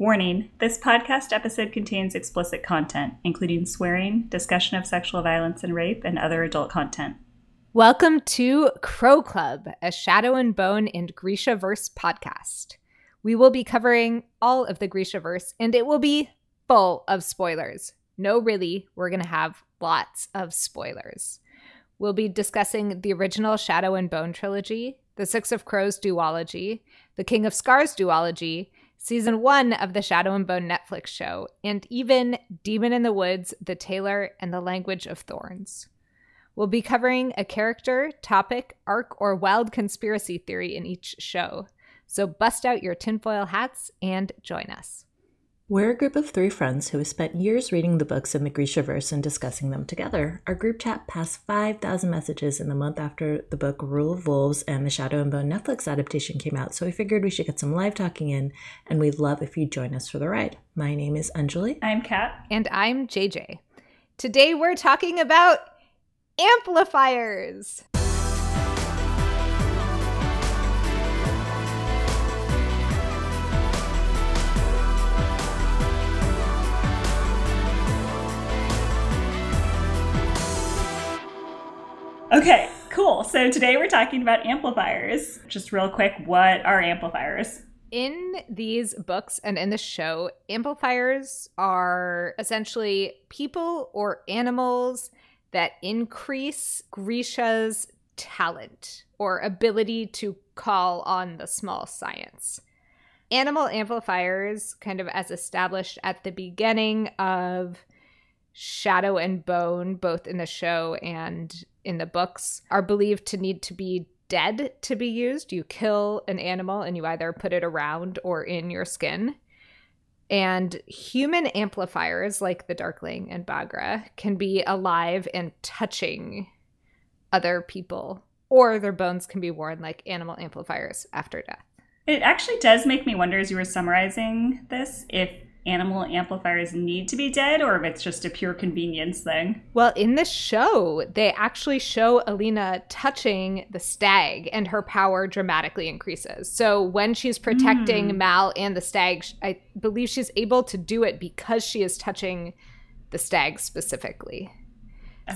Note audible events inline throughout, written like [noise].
Warning this podcast episode contains explicit content, including swearing, discussion of sexual violence and rape, and other adult content. Welcome to Crow Club, a Shadow and Bone and Grishaverse podcast. We will be covering all of the Grishaverse, and it will be full of spoilers. No, really, we're going to have lots of spoilers. We'll be discussing the original Shadow and Bone trilogy, the Six of Crows duology, the King of Scars duology, season one of the Shadow and Bone Netflix show, and even Demon in the Woods, The Tailor, and the Language of Thorns. We'll be covering a character, topic, arc, or wild conspiracy theory in each show. So bust out your tinfoil hats and join us. We're a group of three friends who have spent years reading the books in the Grishaverse and discussing them together. Our group chat passed 5,000 messages in the month after the book Rule of Wolves and the Shadow and Bone Netflix adaptation came out, so we figured we should get some live talking in, and we'd love if you'd join us for the ride. My name is Anjali. I'm Kat. And I'm JJ. Today we're talking about amplifiers. Okay, cool. So today we're talking about amplifiers. Just real quick, what are amplifiers? In these books and in the show, amplifiers are essentially people or animals that increase Grisha's talent or ability to call on the small science. Animal amplifiers, kind of as established at the beginning of Shadow and Bone, both in the show and in the books are believed to need to be dead to be used. You kill an animal and you either put it around or in your skin. And human amplifiers like the Darkling and Baghra can be alive and touching other people, or their bones can be worn like animal amplifiers after death. It actually does make me wonder as you were summarizing this if animal amplifiers need to be dead or if it's just a pure convenience thing. Well, in the show, they actually show Alina touching the stag and her power dramatically increases. So when she's protecting mm. Mal and the stag, I believe she's able to do it because she is touching the stag specifically.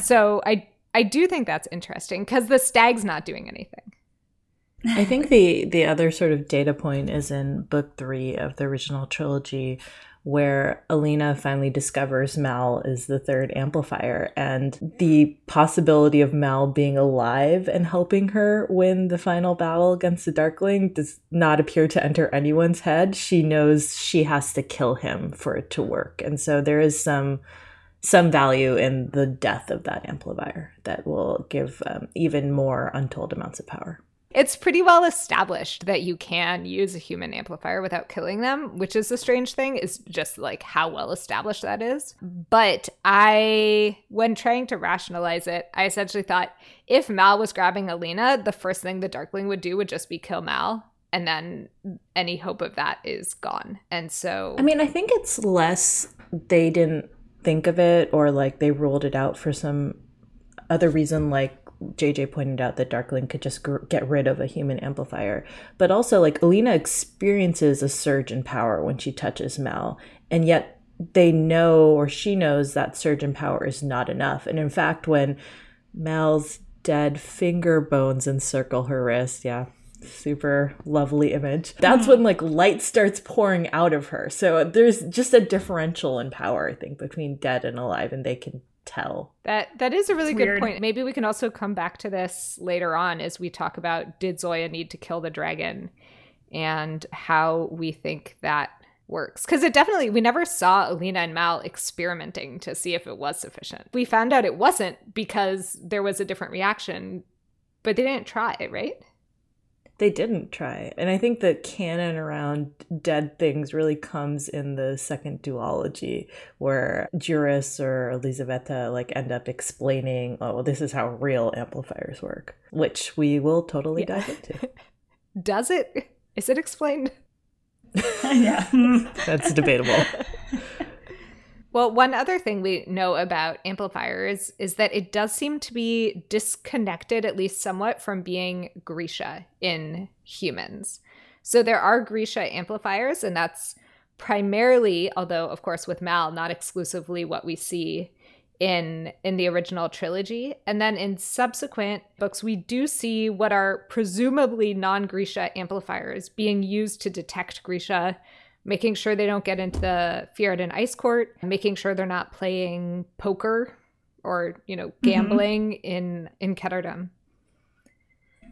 So I I do think that's interesting because the stag's not doing anything. [laughs] I think the the other sort of data point is in book three of the original trilogy, where Alina finally discovers Mal is the third amplifier and the possibility of Mal being alive and helping her win the final battle against the Darkling does not appear to enter anyone's head. She knows she has to kill him for it to work. And so there is some some value in the death of that amplifier that will give um, even more untold amounts of power. It's pretty well established that you can use a human amplifier without killing them, which is a strange thing, is just like how well established that is. But I, when trying to rationalize it, I essentially thought if Mal was grabbing Alina, the first thing the Darkling would do would just be kill Mal. And then any hope of that is gone. And so. I mean, I think it's less they didn't think of it or like they ruled it out for some other reason, like JJ pointed out that Darkling could just gr- get rid of a human amplifier. But also, like, Alina experiences a surge in power when she touches Mal, and yet they know or she knows that surge in power is not enough. And in fact, when Mal's dead finger bones encircle her wrist, yeah, super lovely image. That's when like light starts pouring out of her. So there's just a differential in power, I think, between dead and alive, and they can tell. That that is a really it's good weird. point. Maybe we can also come back to this later on as we talk about did Zoya need to kill the dragon and how we think that works. Because it definitely we never saw Alina and Mal experimenting to see if it was sufficient. We found out it wasn't because there was a different reaction, but they didn't try, it, right? They didn't try. And I think the canon around dead things really comes in the second duology, where Juris or Elizaveta like end up explaining, oh, well, this is how real amplifiers work, which we will totally yeah. dive into. [laughs] Does it? Is it explained? [laughs] yeah. [laughs] That's debatable. Well, one other thing we know about amplifiers is that it does seem to be disconnected, at least somewhat, from being Grisha in humans. So there are Grisha amplifiers, and that's primarily, although of course with Mal, not exclusively what we see in in the original trilogy. And then in subsequent books, we do see what are presumably non-Grisha amplifiers being used to detect Grisha, making sure they don't get into the Fjerdan Ice Court, making sure they're not playing poker or, you know, mm-hmm. gambling mm-hmm. in in Ketterdam.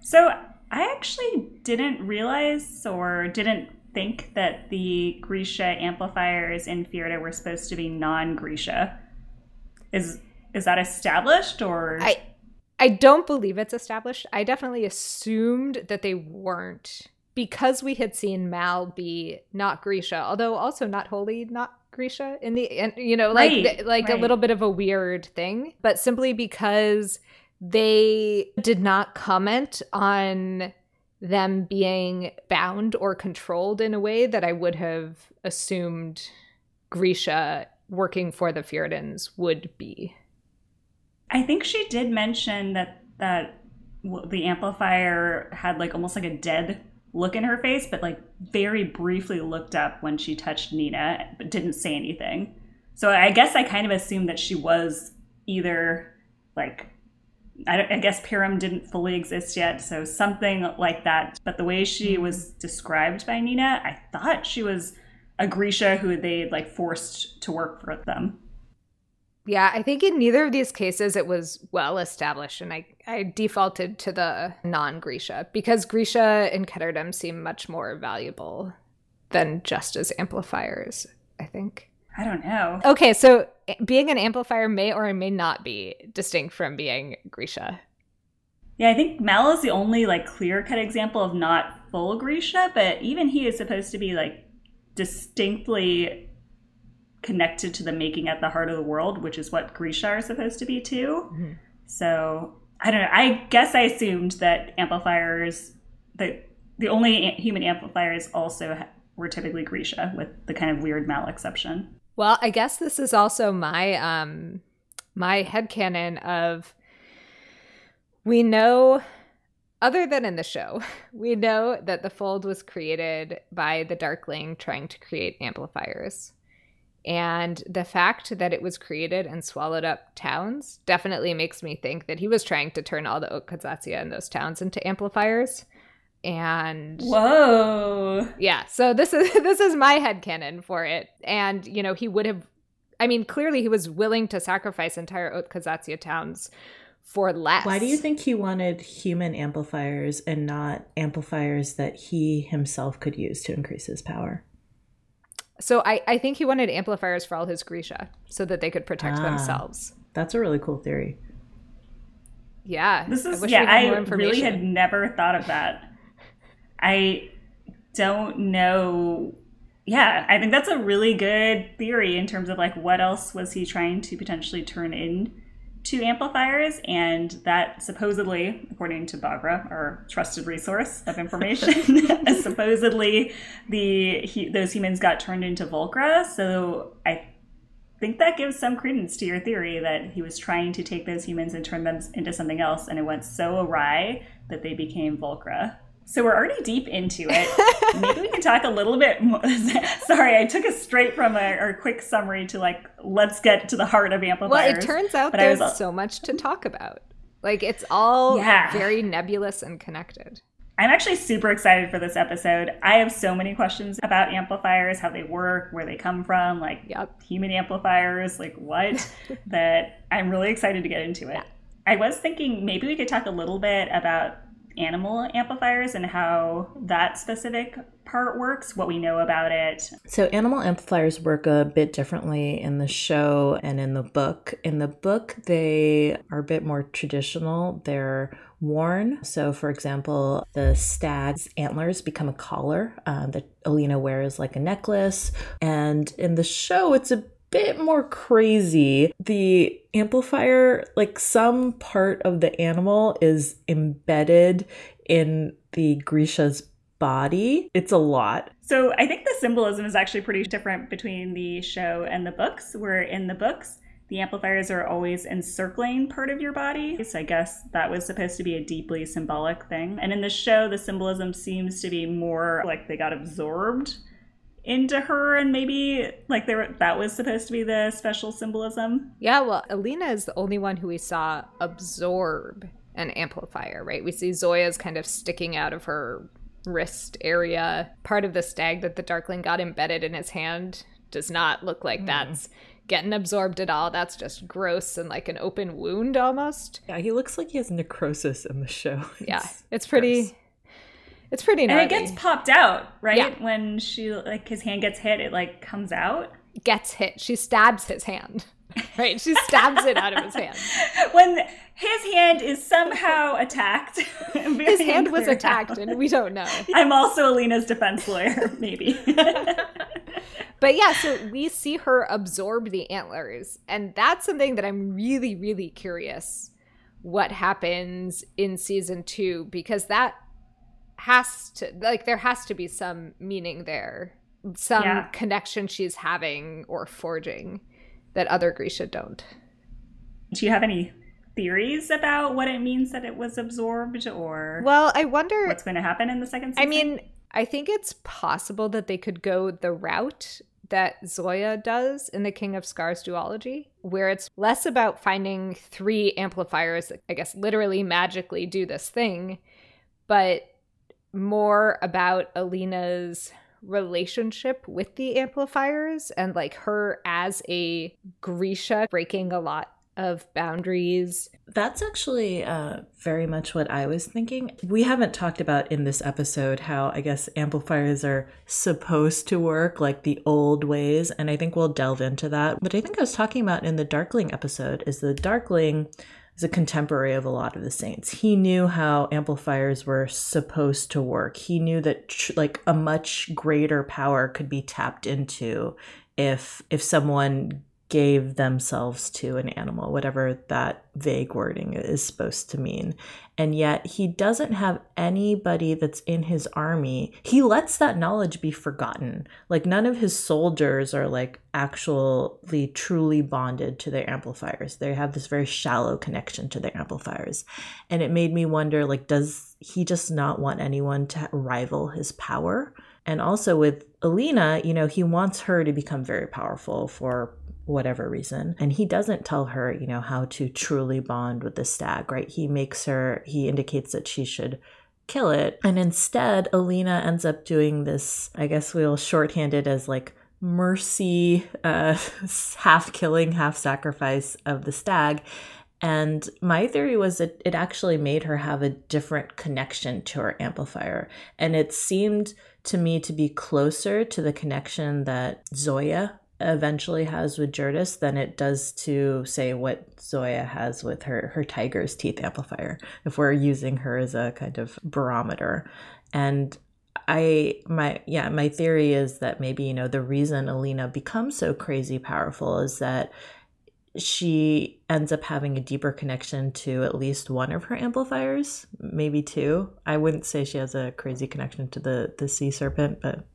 So I actually didn't realize or didn't think that the Grisha amplifiers in Fjerda were supposed to be non-Grisha. Is is that established or I I don't believe it's established. I definitely assumed that they weren't because we had seen Mal be not Grisha, although also not wholly not Grisha in the and you know like right, like right. a little bit of a weird thing, but simply because they did not comment on them being bound or controlled in a way that I would have assumed Grisha working for the Fjerdans would be. I think she did mention that that the amplifier had like almost like a dead look in her face, but like very briefly looked up when she touched Nina, but didn't say anything. So I guess I kind of assumed that she was either like I, I, guess parem didn't fully exist yet, so something like that. But the way she hmm. was described by Nina, I thought she was a Grisha who they like forced to work for them. Yeah, I think in neither of these cases it was well established, and I, I defaulted to the non Grisha because Grisha and Ketterdam seem much more valuable than just as amplifiers, I think. I don't know. Okay, so being an amplifier may or may not be distinct from being Grisha. Yeah, I think Mal is the only like clear cut example of not full Grisha, but even he is supposed to be like distinctly connected to the making at the heart of the world, which is what Grisha are supposed to be too. Mm-hmm. So I don't know. I guess I assumed that amplifiers, that the only human amplifiers also were typically Grisha, with the kind of weird Mal exception. Well, I guess this is also my um my headcanon of we know other than in the show, [laughs] we know that the fold was created by the Darkling trying to create amplifiers. And the fact that it was created and swallowed up towns definitely makes me think that he was trying to turn all the Ottkazatsia in those towns into amplifiers. And whoa. Yeah so this is [laughs] this is my head canon for it. And you know he would have i mean clearly he was willing to sacrifice entire Ottkazatsia towns for less. Why do you think he wanted human amplifiers and not amplifiers that he himself could use to increase his power so i i think he wanted amplifiers for all his grisha so that they could protect ah, themselves. that's a really cool theory. Yeah this is I yeah i really had never thought of that. I don't know. Yeah, I think that's a really good theory in terms of like what else was he trying to potentially turn in to amplifiers, and that supposedly, according to Baghra, our trusted resource of information, [laughs] [laughs] supposedly the he, those humans got turned into Volcra. So I think that gives some credence to your theory that he was trying to take those humans and turn them into something else, and it went so awry that they became Volcra. So we're already deep into it. Maybe we can talk a little bit more. [laughs] Sorry, I took us straight from a, our quick summary to like, let's get to the heart of amplifiers. Well, it turns out there's was, so much to talk about. Like, it's all yeah. very nebulous and connected. I'm actually super excited for this episode. I have so many questions about amplifiers, how they work, where they come from, like yep. human amplifiers, like what, [laughs] that I'm really excited to get into it. Yeah. I was thinking maybe we could talk a little bit about animal amplifiers and how that specific part works, what we know about it. So, animal amplifiers work a bit differently in the show and in the book. In the book, they are a bit more traditional. They're worn. So, for example, the stag's antlers become a collar uh, that Alina wears like a necklace. And in the show, it's a bit more crazy. The amplifier, like some part of the animal is embedded in the Grisha's body. It's a lot. So I think the symbolism is actually pretty different between the show and the books, where in the books, the amplifiers are always encircling part of your body. So I guess that was supposed to be a deeply symbolic thing. And in the show, the symbolism seems to be more like they got absorbed into her and maybe like there that was supposed to be the special symbolism. Yeah, well, Alina is the only one who we saw absorb an amplifier, right? We see Zoya's kind of sticking out of her wrist area. Part of the stag that the Darkling got embedded in his hand does not look like mm. that's getting absorbed at all. That's just gross and like an open wound almost. Yeah, he looks like he has necrosis in the show. [laughs] yeah, it's pretty. Gross. It's pretty gnarly. And it gets popped out, right? Yeah. When she like his hand gets hit, it like comes out. Gets hit. She stabs his hand. [laughs] Right? She stabs it out of his hand. [laughs] When his hand is somehow [laughs] attacked. his hand was attacked, and we don't know. I'm also Alina's defense lawyer, maybe. but yeah, so we see her absorb the antlers, and that's something that I'm really, really curious what happens in season two because that has to like there has to be some meaning there some yeah. connection she's having or forging that other grisha don't do you have any theories about what it means that it was absorbed or well i wonder what's going to happen in the second season i mean i think it's possible that they could go the route that zoya does in the king of scars duology where it's less about finding three amplifiers that i guess literally magically do this thing but more about Alina's relationship with the amplifiers and like her as a Grisha breaking a lot of boundaries. That's actually uh, very much what I was thinking. We haven't talked about in this episode how I guess amplifiers are supposed to work like the old ways, and I think we'll delve into that. But I think I was talking about in the Darkling episode is the Darkling is a contemporary of a lot of the saints. He knew how amplifiers were supposed to work. He knew that tr- like a much greater power could be tapped into if if someone gave themselves to an animal, whatever that vague wording is supposed to mean. And yet he doesn't have anybody that's in his army. He lets that knowledge be forgotten. Like none of his soldiers are like actually truly bonded to their amplifiers. They have this very shallow connection to their amplifiers. And it made me wonder like does he just not want anyone to rival his power? And also with Alina, you know, he wants her to become very powerful for whatever reason. And he doesn't tell her, you know, how to truly bond with the stag, right? He makes her, he indicates that she should kill it. And instead, Alina ends up doing this, I guess we'll shorthand it as like mercy, uh, [laughs] half killing, half sacrifice of the stag. And my theory was that it actually made her have a different connection to her amplifier. And it seemed to me to be closer to the connection that Zoya eventually has with Juris than it does to say what Zoya has with her her tiger's teeth amplifier if we're using her as a kind of barometer and I my yeah my theory is that maybe you know the reason Alina becomes so crazy powerful is that she ends up having a deeper connection to at least one of her amplifiers, maybe two. I wouldn't say she has a crazy connection to the the sea serpent, but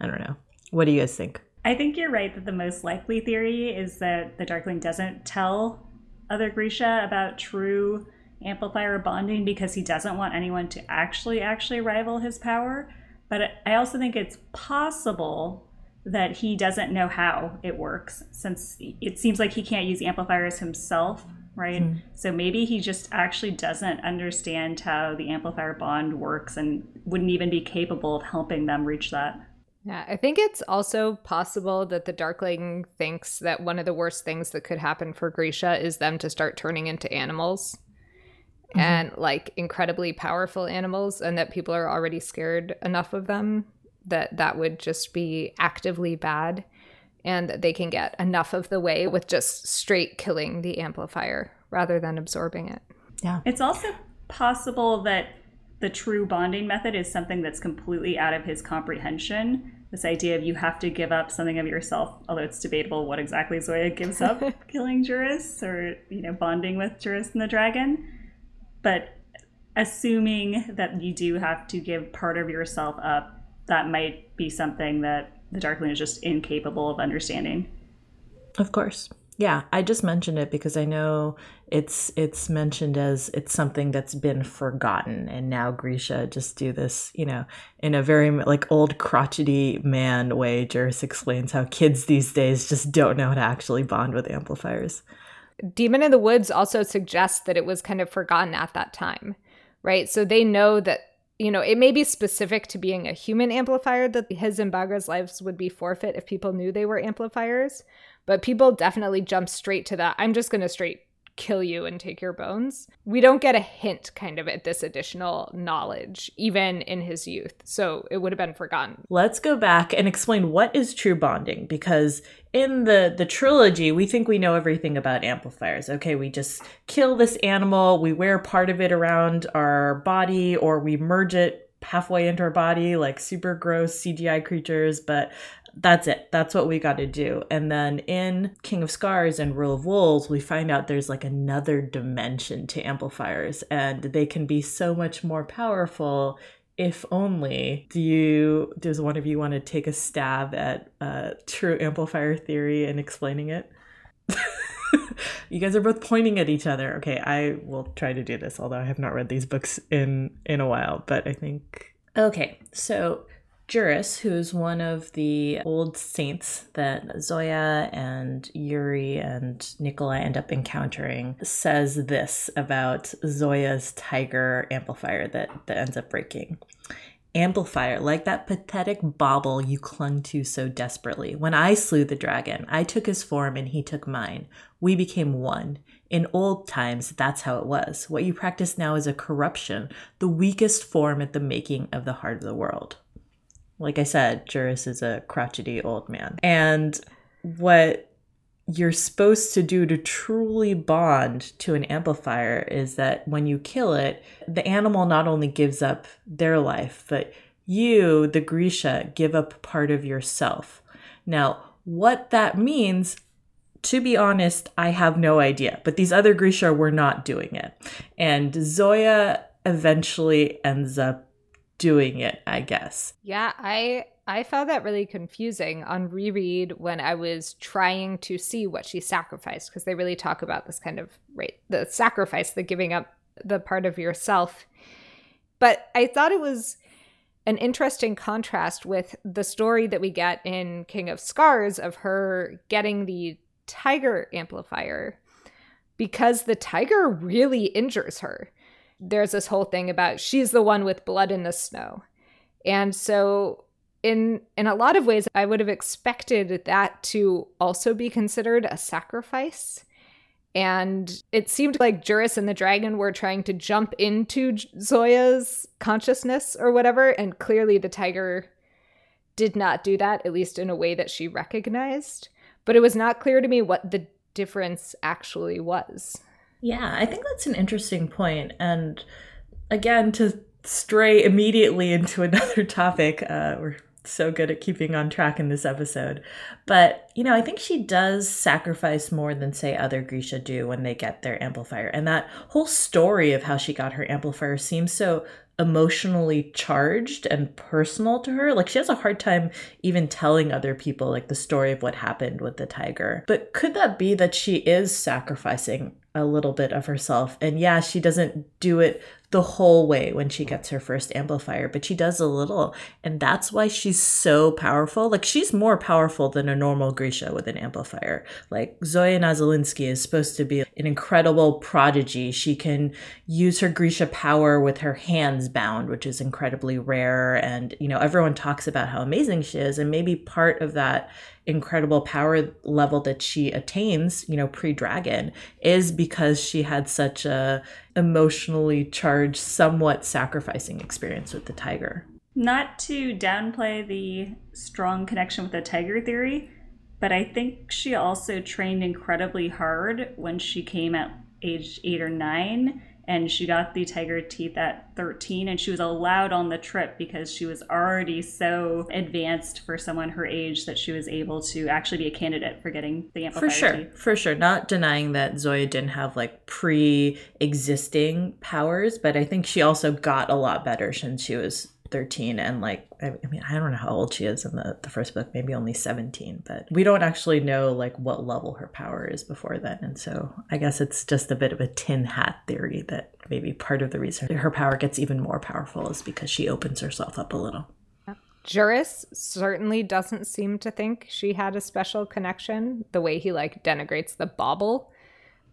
I don't know. What do you guys think? I think you're right that the most likely theory is that the Darkling doesn't tell other Grisha about true amplifier bonding because he doesn't want anyone to actually actually rival his power. But I also think it's possible that he doesn't know how it works since it seems like he can't use amplifiers himself, right? Mm. So maybe he just actually doesn't understand how the amplifier bond works and wouldn't even be capable of helping them reach that. Yeah, I think it's also possible that the Darkling thinks that one of the worst things that could happen for Grisha is them to start turning into animals mm-hmm. and like incredibly powerful animals, and that people are already scared enough of them that that would just be actively bad and that they can get enough of the way with just straight killing the amplifier rather than absorbing it. Yeah. It's also possible that the true bonding method is something that's completely out of his comprehension this idea of you have to give up something of yourself, although it's debatable what exactly Zoya gives up [laughs] killing Juris or, you know, bonding with Juris and the dragon. But assuming that you do have to give part of yourself up, that might be something that the Darkling is just incapable of understanding. Of course. Yeah, I just mentioned it because I know it's it's mentioned as it's something that's been forgotten and now Grisha just do this, you know, in a very like old crotchety man way. Juris explains how kids these days just don't know how to actually bond with amplifiers. Demon in the Woods also suggests that it was kind of forgotten at that time, right? So they know that you know, it may be specific to being a human amplifier that his and Baghra's lives would be forfeit if people knew they were amplifiers. But people definitely jump straight to that. I'm just going to straight kill you and take your bones. We don't get a hint kind of at this additional knowledge, even in his youth. So it would have been forgotten. Let's go back and explain what is true bonding because in the the trilogy we think we know everything about amplifiers. Okay, we just kill this animal, we wear part of it around our body or we merge it halfway into our body like super gross CGI creatures, but that's it. That's what we got to do. And then in King of Scars and Rule of Wolves, we find out there's like another dimension to amplifiers and they can be so much more powerful if only. Do you, does one of you want to take a stab at uh, true amplifier theory and explaining it? [laughs] you guys are both pointing at each other. Okay, I will try to do this, although I have not read these books in in a while, but I think Okay, so Juris, who's one of the old saints that Zoya and Yuri and Nikolai end up encountering, says this about Zoya's tiger amplifier that, that ends up breaking. Amplifier, like that pathetic bauble you clung to so desperately. When I slew the dragon, I took his form and he took mine. We became one. In old times, that's how it was. What you practice now is a corruption, the weakest form at the making of the heart of the world. Like I said, Juris is a crotchety old man. And what you're supposed to do to truly bond to an amplifier is that when you kill it, the animal not only gives up their life, but you, the Grisha, give up part of yourself. Now, what that means, to be honest, I have no idea. But these other Grisha were not doing it. And Zoya eventually ends up doing it, I guess. Yeah, I I found that really confusing on reread when I was trying to see what she sacrificed because they really talk about this kind of right the sacrifice, the giving up the part of yourself. But I thought it was an interesting contrast with the story that we get in King of Scars of her getting the tiger amplifier because the tiger really injures her there's this whole thing about she's the one with blood in the snow. And so in in a lot of ways I would have expected that to also be considered a sacrifice. And it seemed like Juris and the dragon were trying to jump into Zoya's consciousness or whatever, and clearly the tiger did not do that, at least in a way that she recognized. But it was not clear to me what the difference actually was. Yeah, I think that's an interesting point. And again, to stray immediately into [laughs] another topic, uh, we're so good at keeping on track in this episode. But, you know, I think she does sacrifice more than, say, other Grisha do when they get their amplifier. And that whole story of how she got her amplifier seems so emotionally charged and personal to her. Like she has a hard time even telling other people like the story of what happened with the tiger. But could that be that she is sacrificing a little bit of herself. And yeah, she doesn't do it the whole way when she gets her first amplifier, but she does a little. And that's why she's so powerful. Like, she's more powerful than a normal Grisha with an amplifier. Like, Zoya Nazyalensky is supposed to be an incredible prodigy. She can use her Grisha power with her hands bound, which is incredibly rare. And, you know, everyone talks about how amazing she is. And maybe part of that incredible power level that she attains, you know, pre-dragon is because she had such a emotionally charged, somewhat sacrificing experience with the tiger. Not to downplay the strong connection with the tiger theory, but I think she also trained incredibly hard when she came at age 8 or 9 and she got the tiger teeth at 13 and she was allowed on the trip because she was already so advanced for someone her age that she was able to actually be a candidate for getting the amplifier for sure teeth. for sure not denying that zoya didn't have like pre-existing powers but i think she also got a lot better since she was 13 and like I, mean i don't know how old she is in the, the first book maybe only 17 but we don't actually know like what level her power is before then. And so i guess it's just a bit of a tin hat theory that maybe part of the reason her power gets even more powerful is because she opens herself up a little. Juris certainly doesn't seem to think she had a special connection the way he like denigrates the bauble.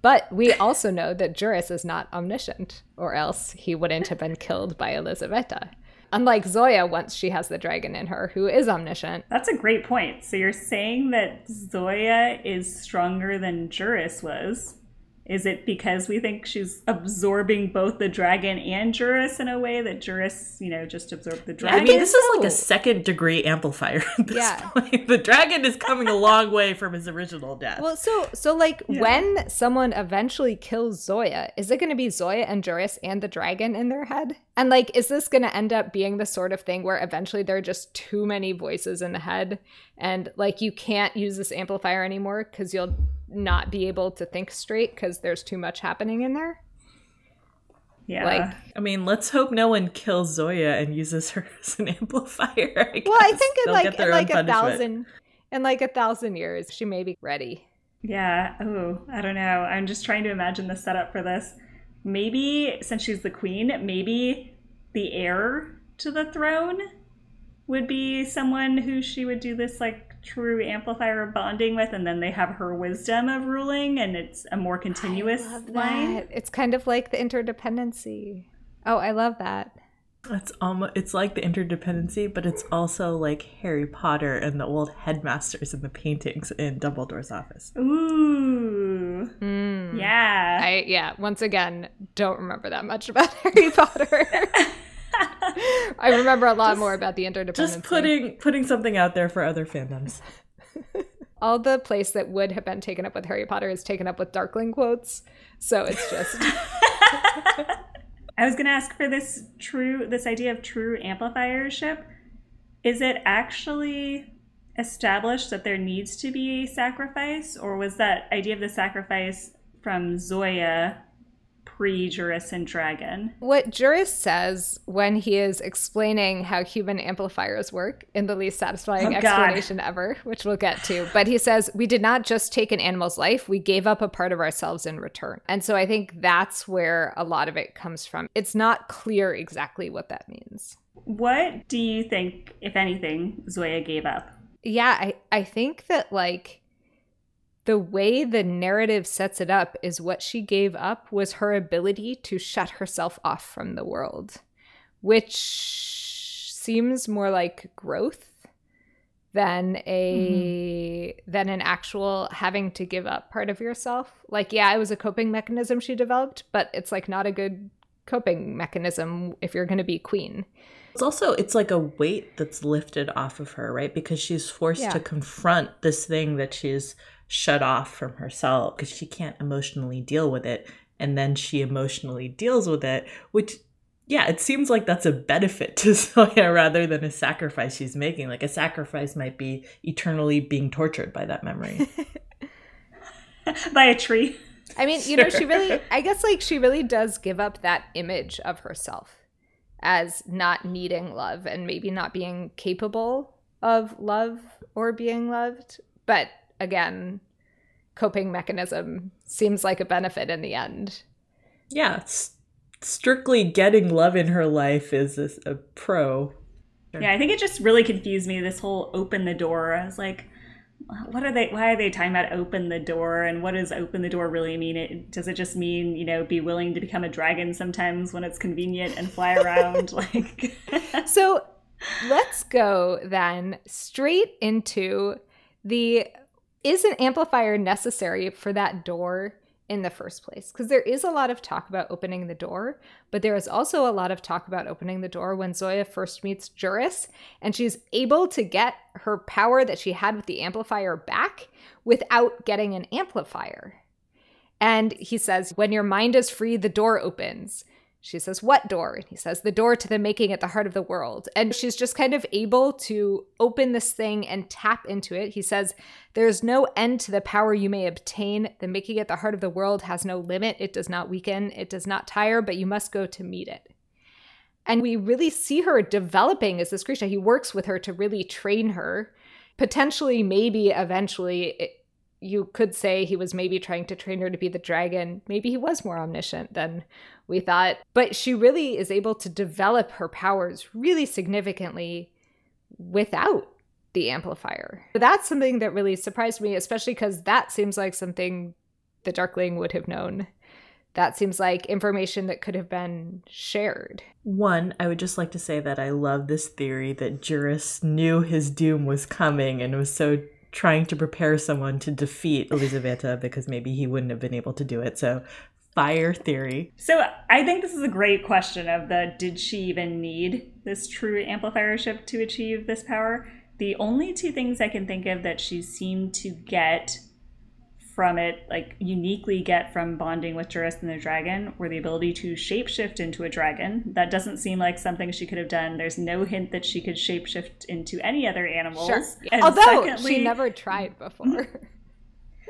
But we also know that Juris is not omniscient, or else he wouldn't have been killed by Elizaveta. Unlike Zoya, once she has the dragon in her, who is omniscient. That's a great point. So you're saying that Zoya is stronger than Juris was? Is it because we think she's absorbing both the dragon and Juris in a way that Juris, you know, just absorbed the dragon? I mean, this is like a second degree amplifier at this yeah. point. [laughs] The dragon is coming a long way from his original death. Well, so so like yeah. when someone eventually kills Zoya, is it going to be Zoya and Juris and the dragon in their head? And like, is this going to end up being the sort of thing where eventually there are just too many voices in the head, and like you can't use this amplifier anymore because you'll not be able to think straight because there's too much happening in there. Yeah. Like, I mean, let's hope no one kills Zoya and uses her [laughs] as an amplifier. I well, I think in like in like a thousand in like a thousand years, she may be ready. Yeah. Oh, I don't know. I'm just trying to imagine the setup for this. Maybe since she's the queen, maybe the heir to the throne would be someone who she would do this like true amplifier of bonding with, and then they have her wisdom of ruling, and it's a more continuous line. It's kind of like the interdependency. Oh, I love that. It's almost it's like the interdependency, but it's also like Harry Potter and the old headmasters and the paintings in Dumbledore's office. Ooh. Mm. Yeah. I yeah, once again, don't remember that much about [laughs] Harry Potter. [laughs] I remember a lot just, more about the interdependency. Just putting putting something out there for other fandoms. [laughs] All the place that would have been taken up with Harry Potter is taken up with Darkling quotes. So it's just [laughs] I was going to ask for this true this idea of true amplifiership. Is it actually established that there needs to be a sacrifice or was that idea of the sacrifice from Zoya pre Juris and Dragon. What Juris says when he is explaining how human amplifiers work in the least satisfying oh, explanation God. ever, which we'll get to, but he says, We did not just take an animal's life, we gave up a part of ourselves in return. And so I think that's where a lot of it comes from. It's not clear exactly what that means. What do you think, if anything, Zoya gave up? Yeah, I, I think that like the way the narrative sets it up is what she gave up was her ability to shut herself off from the world, which seems more like growth than a mm-hmm. than an actual having to give up part of yourself. Like yeah, it was a coping mechanism she developed, but it's like not a good coping mechanism if you're going to be queen. It's also it's like a weight that's lifted off of her, right? Because she's forced yeah. to confront this thing that she's shut off from herself because she can't emotionally deal with it and then she emotionally deals with it which yeah it seems like that's a benefit [laughs] to Zoya rather than a sacrifice she's making. Like a sacrifice might be eternally being tortured by that memory. [laughs] By a tree. I mean you know she really i guess like she really does give up that image of herself as not needing love and maybe not being capable of love or being loved but again, coping mechanism seems like a benefit in the end. Yeah, strictly getting love in her life is a, a pro. Yeah, I think it just really confused me this whole open the door. I was like, what are they why are they talking about open the door and what does open the door really mean it does it just mean you know be willing to become a dragon sometimes when it's convenient and fly around [laughs] like so let's go then straight into the is an amplifier necessary for that door in the first place? Because there is a lot of talk about opening the door, but there is also a lot of talk about opening the door when Zoya first meets Juris and she's able to get her power that she had with the amplifier back without getting an amplifier. And he says, When your mind is free, the door opens. She says, What door? And he says, The door to the making at the heart of the world. And she's just kind of able to open this thing and tap into it. He says, There is no end to the power you may obtain. The making at the heart of the world has no limit. It does not weaken, it does not tire, but you must go to meet it. And we really see her developing as this creature. He works with her to really train her. Potentially, maybe eventually, it, you could say he was maybe trying to train her to be the dragon. Maybe he was more omniscient than we thought. But she really is able to develop her powers really significantly without the amplifier. So that's something that really surprised me, especially because that seems like something the Darkling would have known. That seems like information that could have been shared. One, I would just like to say that I love this theory that Juris knew his doom was coming and was so trying to prepare someone to defeat Elizaveta because maybe he wouldn't have been able to do it. So fire theory. So I think this is a great question of the did she even need this true amplifier ship to achieve this power? The only two things I can think of that she seemed to get from it, like uniquely get from bonding with Juris and the dragon, were the ability to shapeshift into a dragon. That doesn't seem like something she could have done. There's no hint that she could shapeshift into any other animals. Sure. And Although secondly, she never tried before. [laughs]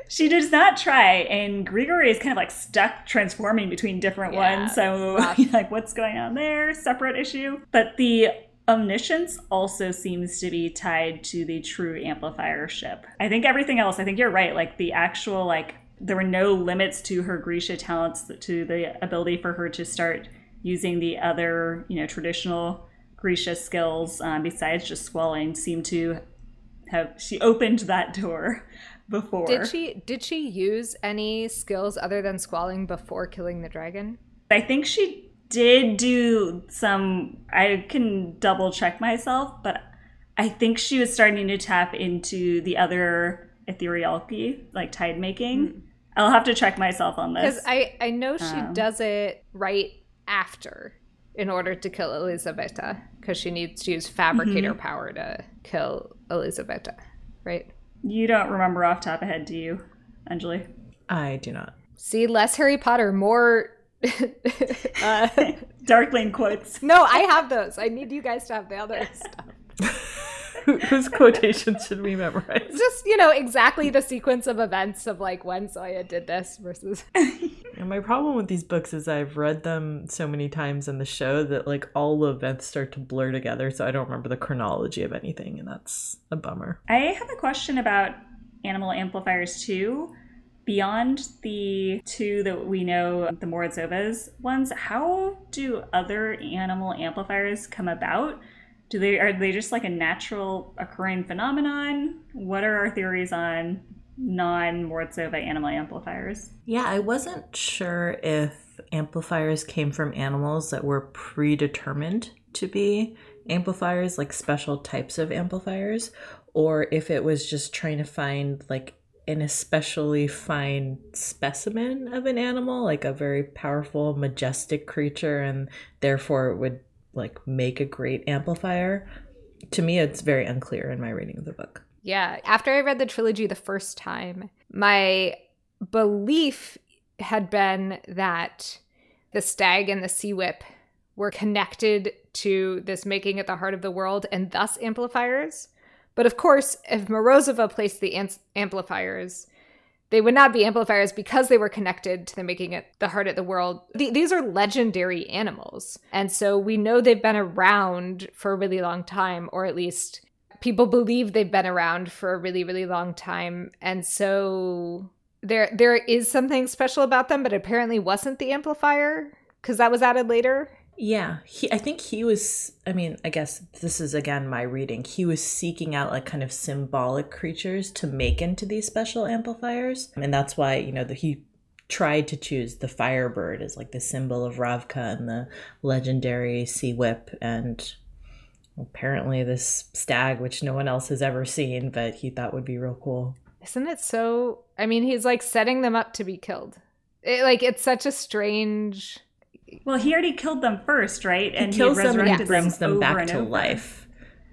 she does not try, and Grigori is kind of like stuck transforming between different yeah, ones. So, [laughs] like, what's going on there? Separate issue. But the Omniscience also seems to be tied to the true amplifier ship. I think everything else, I think you're right. Like the actual, like, there were no limits to her Grisha talents, to the ability for her to start using the other, you know, traditional Grisha skills um, besides just squalling seem to have, she opened that door before. Did she, did she use any skills other than squalling before killing the dragon? I think she did do some I can double check myself, but I think she was starting to tap into the other Etherealki, like tide making. Mm. I'll have to check myself on this. Because I, I know she um, does it right after in order to kill Elizaveta, because she needs to use fabricator mm-hmm. power to kill Elizaveta, right? You don't remember off top of head, do you, Anjali? I do not. See, less Harry Potter, more [laughs] uh, [laughs] Darkling quotes. No, I have those. I need you guys to have the other [laughs] stuff. [laughs] Whose quotations should we memorize? Just, you know, exactly the sequence of events of like when Zoya did this versus. [laughs] And my problem with these books is I've read them so many times in the show that like all the events start to blur together, so I don't remember the chronology of anything, and that's a bummer. I have a question about animal amplifiers too beyond the two that we know, the Morozovas ones, how do other animal amplifiers come about? Do they are they just like a natural occurring phenomenon? What are our theories on non Morozova animal amplifiers? Yeah, I wasn't sure if amplifiers came from animals that were predetermined to be amplifiers, like special types of amplifiers, or if it was just trying to find like an especially fine specimen of an animal, like a very powerful, majestic creature, and therefore it would like make a great amplifier. To me, it's very unclear in my reading of the book. Yeah. After I read the trilogy the first time, my belief had been that the stag and the sea whip were connected to this making at the heart of the world and thus amplifiers. But of course, if Morozova placed the amplifiers, they would not be amplifiers because they were connected to the making it the heart of the world. Th- these are legendary animals. And so we know they've been around for a really long time, or at least people believe they've been around for a really, really long time. And so there there is something special about them, but apparently wasn't the amplifier because that was added later. Yeah, he I think he was I mean, I guess this is again my reading. He was seeking out like kind of symbolic creatures to make into these special amplifiers. And that's why, you know, the, he tried to choose the firebird as like the symbol of Ravka and the legendary sea whip and apparently this stag which no one else has ever seen, but he thought would be real cool. Isn't it so I mean, he's like setting them up to be killed. It, like it's such a strange well, he already killed them first, right? And he kills them and brings them back to over. life.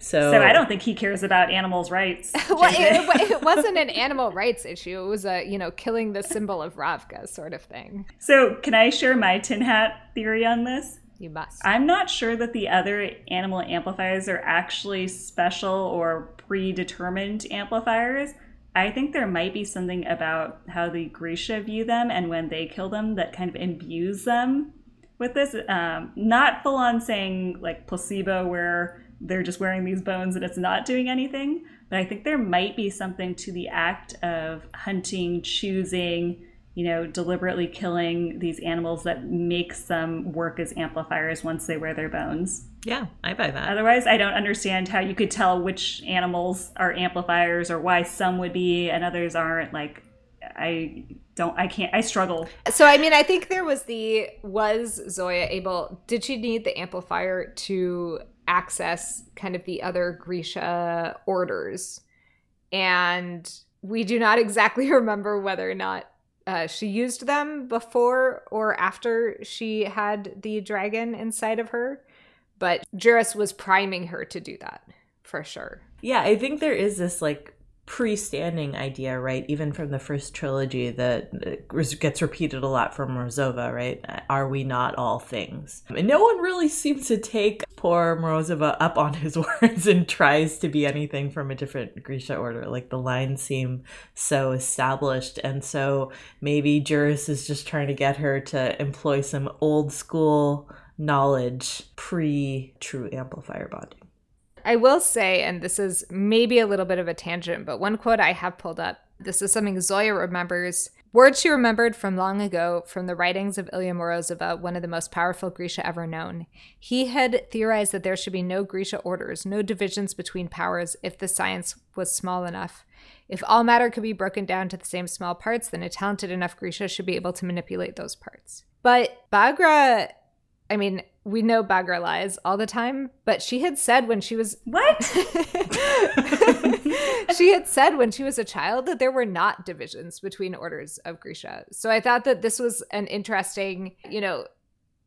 So, so I don't think he cares about animals' rights. [laughs] well, it, it, wasn't an animal rights issue. It was a you know killing the symbol of Ravka sort of thing. So can I share my tin hat theory on this? You must. I'm not sure that the other animal amplifiers are actually special or predetermined amplifiers. I think there might be something about how the Grisha view them and when they kill them that kind of imbues them with this. Um, not full on saying like placebo, where they're just wearing these bones and it's not doing anything, but I think there might be something to the act of hunting, choosing, you know, deliberately killing these animals that makes them work as amplifiers once they wear their bones. Yeah, I buy that. Otherwise, I don't understand how you could tell which animals are amplifiers or why some would be and others aren't. Like, I don't, I can't, I struggle. So, I mean, I think there was the, was Zoya able, did she need the amplifier to access kind of the other Grisha orders? And we do not [laughs] exactly remember whether or not uh, she used them before or after she had the dragon inside of her. But Juris was priming her to do that for sure. Yeah, I think there is this like pre-standing idea, right? Even from the first trilogy that uh, gets repeated a lot from Morozova, right? Are we not all things? And no one really seems to take poor Morozova up on his [laughs] words and tries to be anything from a different Grisha order. Like the lines seem so established, and so maybe Juris is just trying to get her to employ some old school knowledge pre true amplifier bonding. I will say, and this is maybe a little bit of a tangent, but one quote I have pulled up this is something Zoya remembers. Words she remembered from long ago from the writings of Ilya Morozova, one of the most powerful Grisha ever known. He had theorized that there should be no Grisha orders, no divisions between powers if the science was small enough. If all matter could be broken down to the same small parts, then a talented enough Grisha should be able to manipulate those parts. But Baghra I mean, we know Baghra lies all the time, but she had said when she was What? [laughs] [laughs] she had said when she was a child that there were not divisions between orders of Grisha. So I thought that this was an interesting, you know,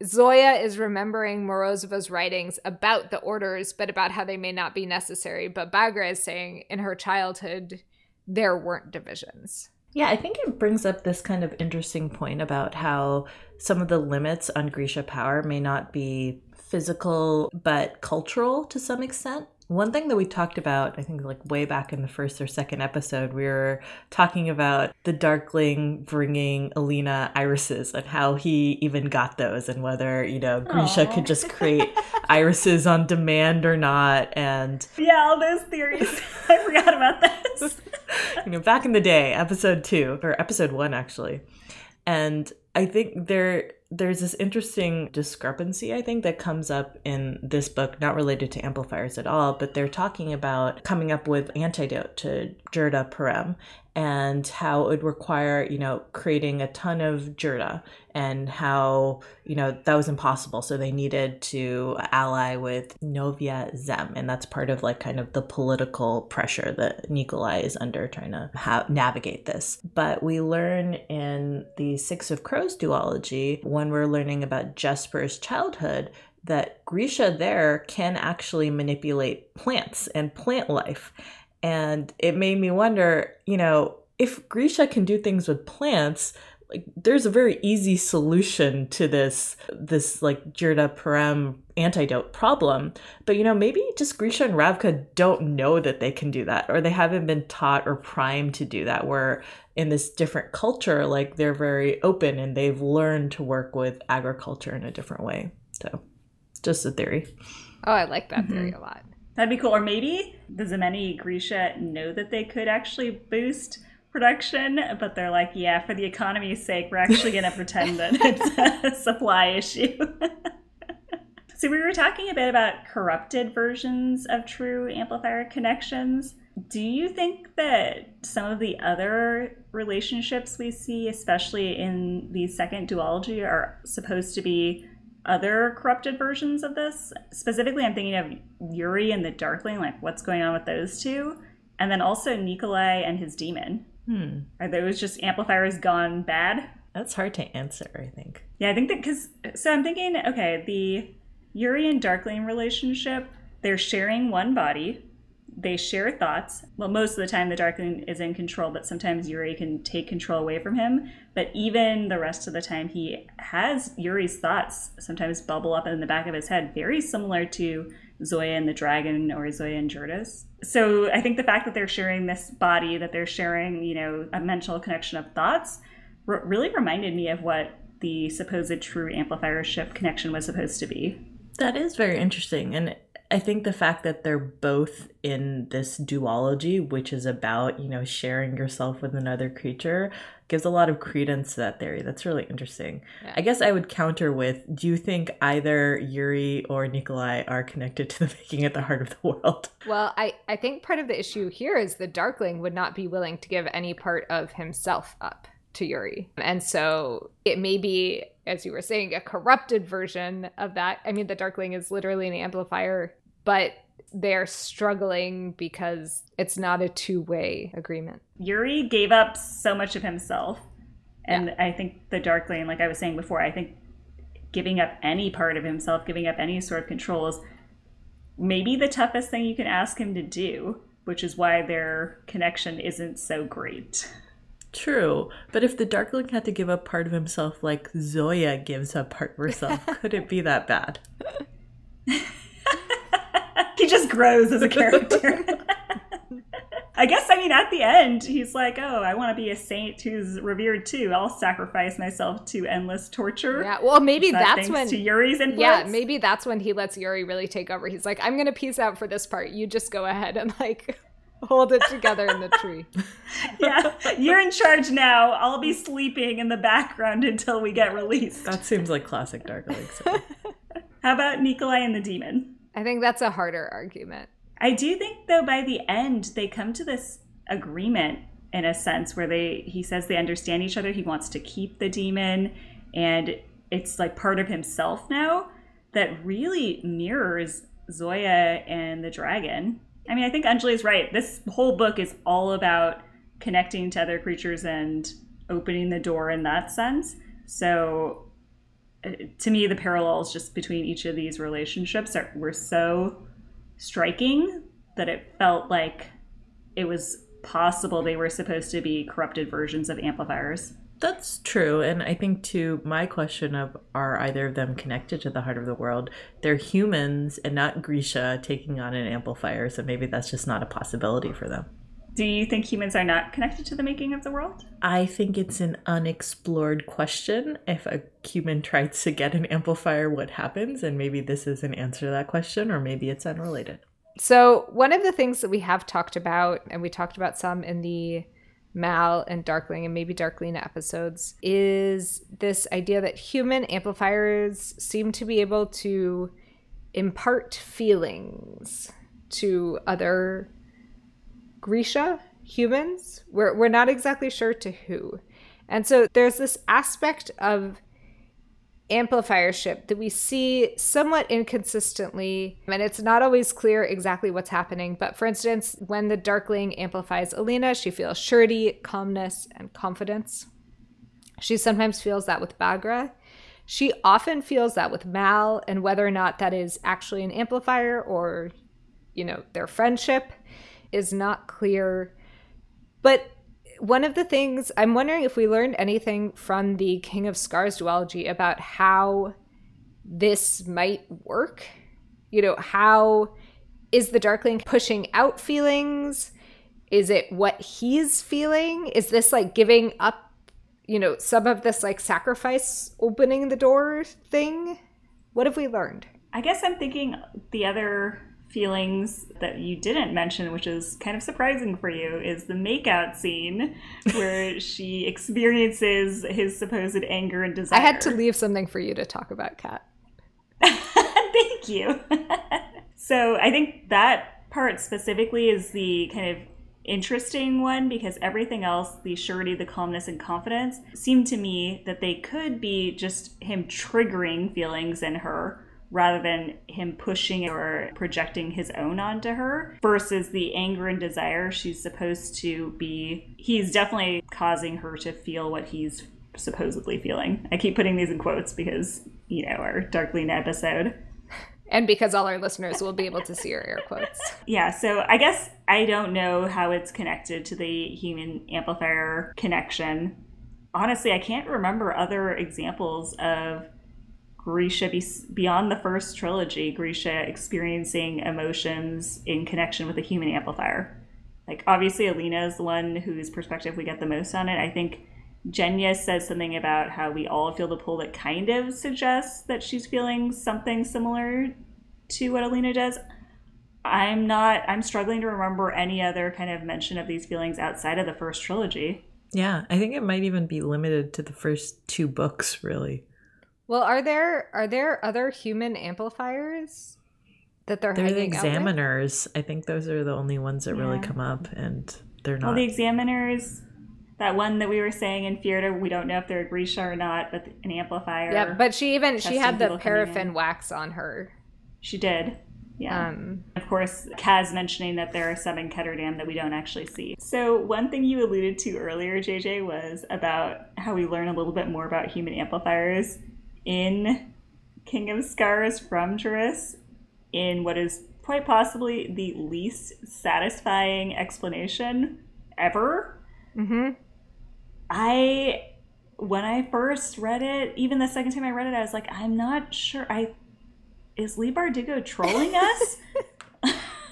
Zoya is remembering Morozova's writings about the orders, but about how they may not be necessary. But Baghra is saying in her childhood there weren't divisions. Yeah, I think it brings up this kind of interesting point about how some of the limits on Grisha power may not be physical but cultural to some extent. One thing that we talked about, I think like way back in the first or second episode, we were talking about the Darkling bringing Alina irises and how he even got those and whether, you know, Grisha Aww. could just [laughs] create irises on demand or not. And yeah, all those theories. [laughs] I forgot about this. [laughs] you know, back in the day, episode two or episode one, actually. And I think there there's this interesting discrepancy I think that comes up in this book, not related to amplifiers at all, but they're talking about coming up with antidote to Jurda Parem and how it would require, you know, creating a ton of Jurda and how, you know, that was impossible. So they needed to ally with Novyi Zem. And that's part of like kind of the political pressure that Nikolai is under trying to ha- navigate this. But we learn in the Six of Crows duology, when we're learning about Jesper's childhood, that Grisha there can actually manipulate plants and plant life. And it made me wonder, you know, if Grisha can do things with plants, like there's a very easy solution to this this like Jurda Parem antidote problem. But you know, maybe just Grisha and Ravka don't know that they can do that, or they haven't been taught or primed to do that. Where in this different culture, like they're very open and they've learned to work with agriculture in a different way. So just a theory. Oh, I like that theory mm-hmm. a lot. That'd be cool. Or maybe the Zemeni Grisha know that they could actually boost production, but they're like, yeah, for the economy's sake, we're actually going [laughs] to pretend that it's a [laughs] supply issue. [laughs] so we were talking a bit about corrupted versions of true amplifier connections. Do you think that some of the other relationships we see, especially in the second duology, are supposed to be other corrupted versions of this. Specifically, I'm thinking of Yuri and the Darkling, like what's going on with those two. And then also Nikolai and his demon. Hmm. Are those just amplifiers gone bad? That's hard to answer, I think. Yeah, I think that because, so I'm thinking, okay, the Yuri and Darkling relationship, they're sharing one body, they share thoughts. Well, most of the time the Darkling is in control, but sometimes Yuri can take control away from him. But even the rest of the time, he has Yuri's thoughts sometimes bubble up in the back of his head, very similar to Zoya and the dragon or Zoya and Juris. So I think the fact that they're sharing this body, that they're sharing, you know, a mental connection of thoughts, r- really reminded me of what the supposed true amplifier ship connection was supposed to be. That is very interesting. And I think the fact that they're both in this duology, which is about, you know, sharing yourself with another creature, gives a lot of credence to that theory. That's really interesting. Yeah. I guess I would counter with do you think either Yuri or Nikolai are connected to the making at the heart of the world? [laughs] Well, I, I think part of the issue here is the Darkling would not be willing to give any part of himself up to Yuri. And so it may be, as you were saying, a corrupted version of that. I mean, the Darkling is literally an amplifier, but they're struggling because it's not a two way agreement. Yuri gave up so much of himself. And yeah. I think the Darkling, like I was saying before, I think giving up any part of himself, giving up any sort of control is maybe the toughest thing you can ask him to do, which is why their connection isn't so great. True, but if the Darkling had to give up part of himself like Zoya gives up part of herself, [laughs] could it be that bad? [laughs] he just grows as a character. [laughs] I guess, I mean, at the end, he's like, oh, I want to be a saint who's revered too. I'll sacrifice myself to endless torture. Yeah, well, maybe that that's when. To Yuri's influence. Yeah, maybe that's when he lets Yuri really take over. He's like, I'm going to peace out for this part. You just go ahead and, like, hold it together in the tree. [laughs] yeah, you're in charge now. I'll be sleeping in the background until we get released. That seems like classic Darkling. [laughs] So. How about Nikolai and the demon? I think that's a harder argument. I do think though by the end they come to this agreement in a sense where they he says they understand each other. He wants to keep the demon and it's like part of himself now that really mirrors Zoya and the dragon. I mean, I think Anjali is right. This whole book is all about connecting to other creatures and opening the door in that sense. So, uh, to me, the parallels just between each of these relationships are, were so striking that it felt like it was possible they were supposed to be corrupted versions of amplifiers. That's true. And I think, to my question of are either of them connected to the heart of the world, they're humans and not Grisha taking on an amplifier. So maybe that's just not a possibility for them. Do you think humans are not connected to the making of the world? I think it's an unexplored question. If a human tries to get an amplifier, what happens? And maybe this is an answer to that question, or maybe it's unrelated. So, one of the things that we have talked about, and we talked about some in the Mal and Darkling and maybe Darkling episodes is this idea that human amplifiers seem to be able to impart feelings to other Grisha humans. We're, we're not exactly sure to who. And so there's this aspect of amplifiership that we see somewhat inconsistently, and it's not always clear exactly what's happening. But for instance, when the Darkling amplifies Alina, she feels surety, calmness, and confidence. She sometimes feels that with Baghra. She often feels that with Mal, and whether or not that is actually an amplifier or, you know, their friendship is not clear. But one of the things I'm wondering if we learned anything from the King of Scars duology about how this might work. You know, how is the Darkling pushing out feelings? Is it what he's feeling? Is this like giving up, you know, some of this like sacrifice opening the door thing? What have we learned? I guess I'm thinking the other feelings that you didn't mention, which is kind of surprising for you, is the makeout scene [laughs] where she experiences his supposed anger and desire. I had to leave something for you to talk about, Kat. [laughs] Thank you. [laughs] so I think that part specifically is the kind of interesting one because everything else, the surety, the calmness, and confidence, seem to me that they could be just him triggering feelings in her rather than him pushing or projecting his own onto her versus the anger and desire she's supposed to be. He's definitely causing her to feel what he's supposedly feeling. I keep putting these in quotes because you know our darkling episode. And because all our listeners will be able to see our air quotes. Yeah so i guess i don't know how it's connected to the human amplifier connection. Honestly i can't remember other examples of Grisha be- beyond the first trilogy, Grisha experiencing emotions in connection with a human amplifier. Like obviously Alina is the one whose perspective we get the most on it. I think Genya says something about how we all feel the pull that kind of suggests that she's feeling something similar to what Alina does. I'm not, I'm struggling to remember any other kind of mention of these feelings outside of the first trilogy. Yeah, I think it might even be limited to the first two books, really. Well, are there are there other human amplifiers that they're they're the examiners? I think those are the only ones that yeah. really come up, and they're not. Well, the examiners, that one that we were saying in Fjerda, we don't know if they're a Grisha or not, but an amplifier. Yeah, but she even she had the paraffin wax on her. She did. Yeah. Um, of course, Kaz mentioning that there are some in Ketterdam that we don't actually see. So, one thing you alluded to earlier, JJ, was about how we learn a little bit more about human amplifiers in King of Scars from Juris in what is quite possibly the least satisfying explanation ever. Mm-hmm. I, when I first read it, even the second time I read it, I was like, I'm not sure. I is Leigh Bardugo trolling [laughs] us?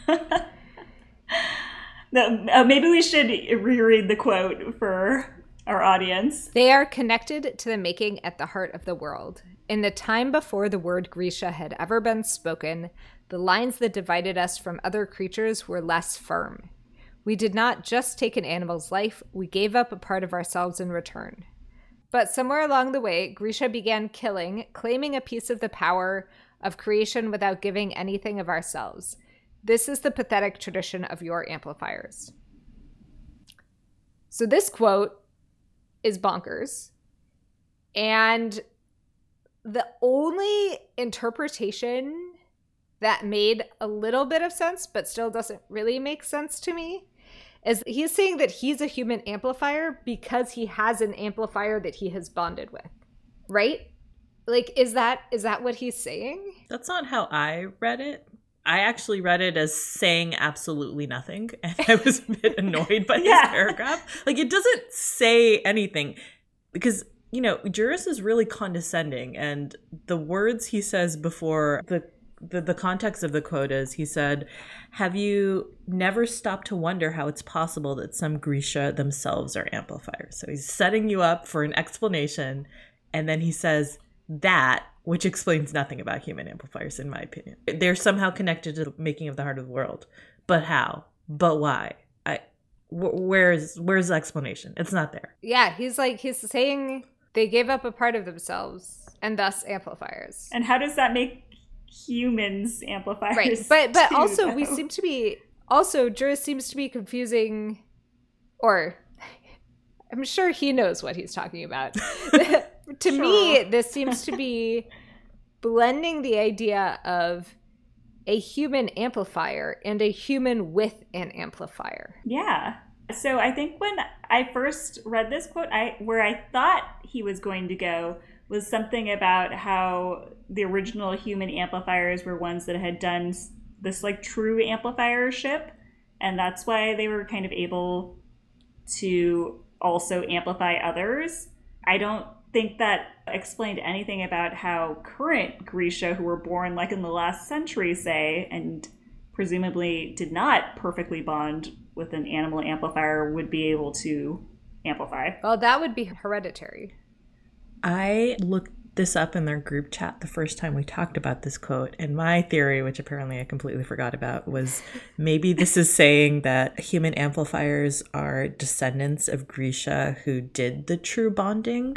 [laughs] no, uh, maybe we should reread the quote for our audience. They are connected to the making at the heart of the world. In the time before the word Grisha had ever been spoken, the lines that divided us from other creatures were less firm. We did not just take an animal's life, we gave up a part of ourselves in return. But somewhere along the way, Grisha began killing, claiming a piece of the power of creation without giving anything of ourselves. This is the pathetic tradition of your amplifiers. So, this quote is bonkers. And the only interpretation that made a little bit of sense, but still doesn't really make sense to me, is he's saying that he's a human amplifier because he has an amplifier that he has bonded with. Right? Like is that is that what he's saying? That's not how I read it. I actually read it as saying absolutely nothing, [laughs] and I was a bit [laughs] annoyed by yeah. this paragraph. Like, it doesn't say anything because you know Juris is really condescending, and the words he says before the the, the context of the quote is he said, Have you never stopped to wonder how it's possible that some Grisha themselves are amplifiers? So he's setting you up for an explanation, and then he says that which explains nothing about human amplifiers, in my opinion. They're somehow connected to the making of the heart of the world, but how? But why? I where's where's the explanation? It's not there. Yeah, he's like he's saying they gave up a part of themselves and thus amplifiers. And how does that make humans amplifiers? Right, [laughs] but but too, also though? we seem to be also Juris seems to be confusing, or [laughs] I'm sure he knows what he's talking about. [laughs] to sure. me, [laughs] this seems to be blending the idea of a human amplifier and a human with an amplifier. Yeah. So I think when I first read this quote, I where I thought he was going to go was something about how the original human amplifiers were ones that had done this like true amplifiership and that's why they were kind of able to also amplify others. I don't think that explained anything about how current Grisha, who were born like in the last century, say, and presumably did not perfectly bond with an animal amplifier, would be able to amplify. Well, that would be hereditary. I looked this up in their group chat the first time we talked about this quote, and my theory, which apparently I completely forgot about, was [laughs] maybe this is saying that human amplifiers are descendants of Grisha who did the true bonding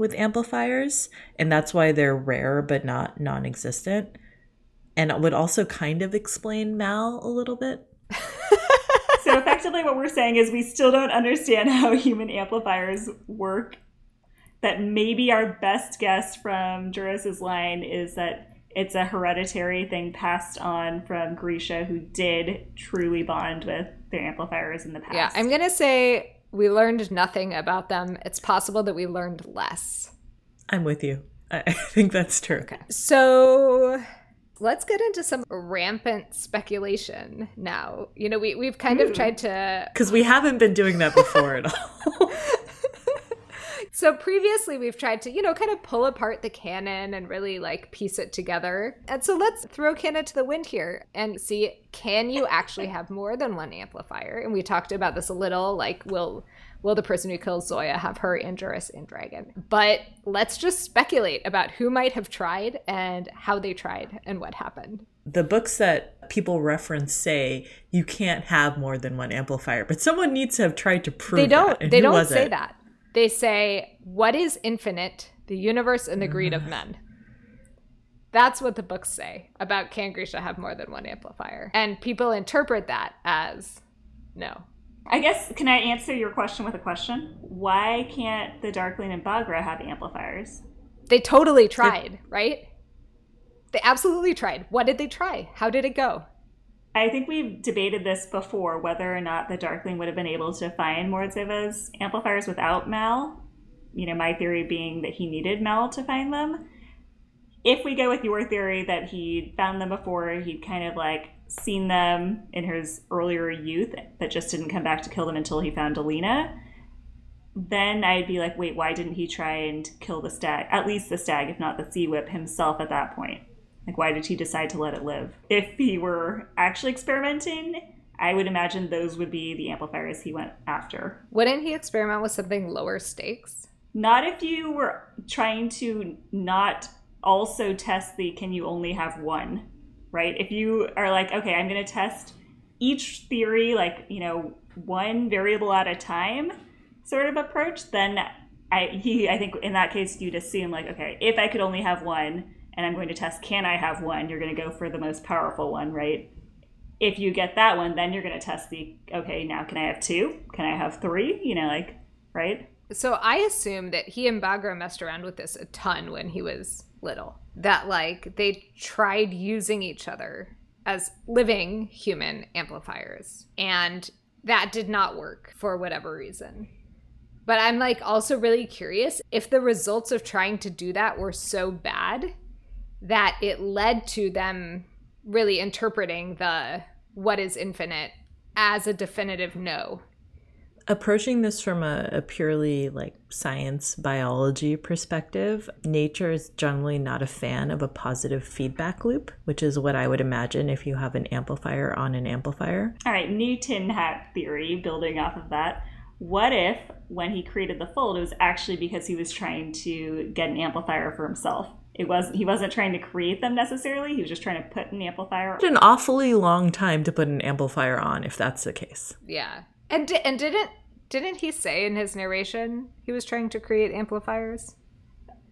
with amplifiers, and that's why they're rare but not non existent. And it would also kind of explain Mal a little bit. [laughs] so, effectively, what we're saying is we still don't understand how human amplifiers work. That maybe our best guess from Juris's line is that it's a hereditary thing passed on from Grisha, who did truly bond with their amplifiers in the past. Yeah, I'm going to say we learned nothing about them. It's possible that we learned less. I'm with you. [laughs] I think that's true. Okay. So let's get into some rampant speculation now. You know, we, we've kind Ooh. of hmm. tried to. Because we haven't been doing that before at all. [laughs] So previously we've tried to, you know, kind of pull apart the canon and really like piece it together. And so let's throw canon to the wind here and see can you actually have more than one amplifier? And we talked about this a little like will will the person who kills Zoya have her and Juris and Dragon? But let's just speculate about who might have tried and how they tried and what happened. The books that people reference say you can't have more than one amplifier, but someone needs to have tried to prove they don't. They don't say it? that. They say what is infinite, the universe, and the greed of mm-hmm. men. That's what the books say about can Grisha have more than one amplifier, and people interpret that as no. I guess can I answer your question with a question? Why can't the Darkling and Baghra have amplifiers? They totally tried, They're... right? They absolutely tried. What did they try? How did it go? I think we've debated this before whether or not the Darkling would have been able to find Morozova's amplifiers without Mal. You know, my theory being that he needed Mal to find them. If we go with your theory that he found them before, he'd kind of like seen them in his earlier youth, but just didn't come back to kill them until he found Alina, then I'd be like, wait, why didn't he try and kill the stag? At least the stag, if not the sea whip himself at that point. Like, why did he decide to let it live? If he were actually experimenting, I would imagine those would be the amplifiers he went after. Wouldn't he experiment with something lower stakes? Not if you were trying to not also test the can you only have one right? If you are like, okay, I'm going to test each theory, like, you know, one variable at a time sort of approach, then I, he, I think in that case, you'd assume, like, okay, if I could only have one and I'm going to test, can I have one? You're going to go for the most powerful one, right? If you get that one, then you're going to test the, okay, now can I have two? Can I have three? You know, like, right? So I assume that he and Baghra messed around with this a ton when he was little. That like they tried using each other as living human amplifiers and that did not work for whatever reason. But I'm like also really curious if the results of trying to do that were so bad that it led to them really interpreting the what is infinite as a definitive no. Approaching this from a, a, purely like science biology perspective nature is generally not a fan of a positive feedback loop which is what i would imagine if you have an amplifier on an amplifier. All right new tin hat theory building off of that. What if when he created the fold it was actually because he was trying to get an amplifier for himself it was he wasn't trying to create them necessarily he was just trying to put an amplifier an awfully long time to put an amplifier on if that's the case yeah and di- and didn't didn't he say in his narration he was trying to create amplifiers?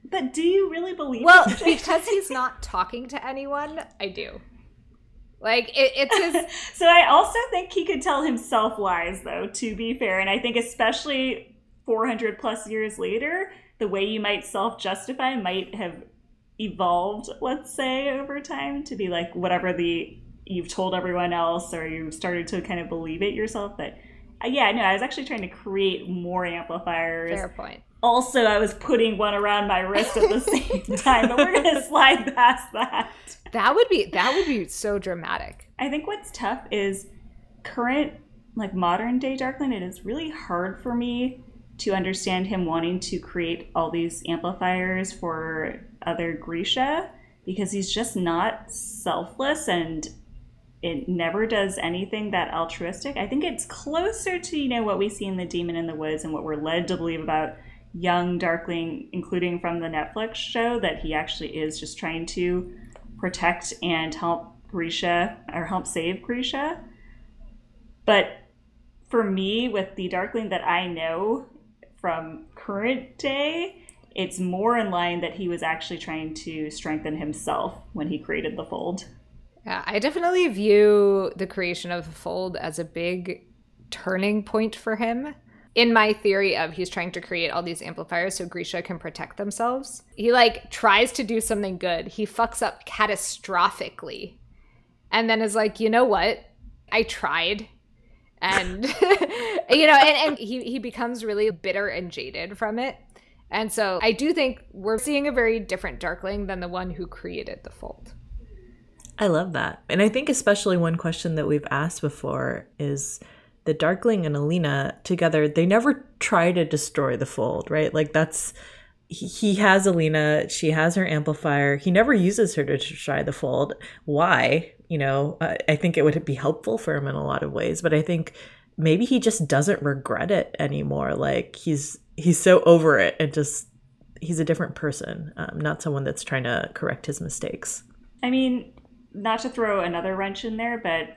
But do you really believe? Well, because [laughs] he's not talking to anyone, I do. Like it, it's his. [laughs] so I also think he could tell himself lies, though. To be fair, and I think especially 400 plus years later, the way you might self justify might have evolved. Let's say over time to be like whatever the you've told everyone else, or you've started to kind of believe it yourself that uh, yeah, no, I was actually trying to create more amplifiers. Fair point. Also, I was putting one around my wrist at the same [laughs] time, but we're gonna slide past that. That would be that would be so dramatic. I think what's tough is current, like modern day Darkling. It is really hard for me to understand him wanting to create all these amplifiers for other Grisha because he's just not selfless and it never does anything that altruistic. I think it's closer to, you know, what we see in The Demon in the Woods and what we're led to believe about young Darkling, including from the Netflix show, that he actually is just trying to protect and help Grisha or help save Grisha. But for me, with the Darkling that I know from current day, it's more in line that he was actually trying to strengthen himself when he created the fold. Yeah, I definitely view the creation of the fold as a big turning point for him. In my theory of he's trying to create all these amplifiers so Grisha can protect themselves. He like tries to do something good. He fucks up catastrophically. And then is like, you know what? I tried. And [laughs] you know, and, and he, he becomes really bitter and jaded from it. And so I do think we're seeing a very different Darkling than the one who created the fold. I love that. And I think especially one question that we've asked before is the Darkling and Alina together, they never try to destroy the fold, right? Like that's he has Alina, she has her amplifier. He never uses her to destroy the fold. Why? You know, I think it would be helpful for him in a lot of ways, but I think maybe he just doesn't regret it anymore. Like he's he's so over it and just he's a different person, um, not someone that's trying to correct his mistakes. I mean, not to throw another wrench in there, but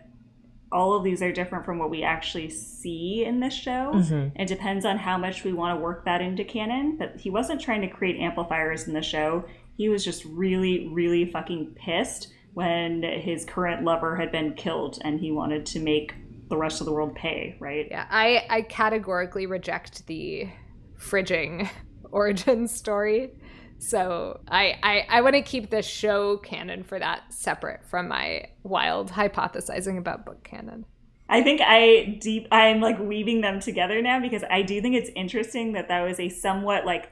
all of these are different from what we actually see in this show. Mm-hmm. It depends on how much we want to work that into canon. But he wasn't trying to create amplifiers in the show. He was just really, really fucking pissed when his current lover had been killed and he wanted to make the rest of the world pay, right? Yeah, I, I categorically reject the fridging [laughs] origin story. So I I, I want to keep the show canon for that separate from my wild hypothesizing about book canon. I think I deep I'm like weaving them together now because I do think it's interesting that that was a somewhat like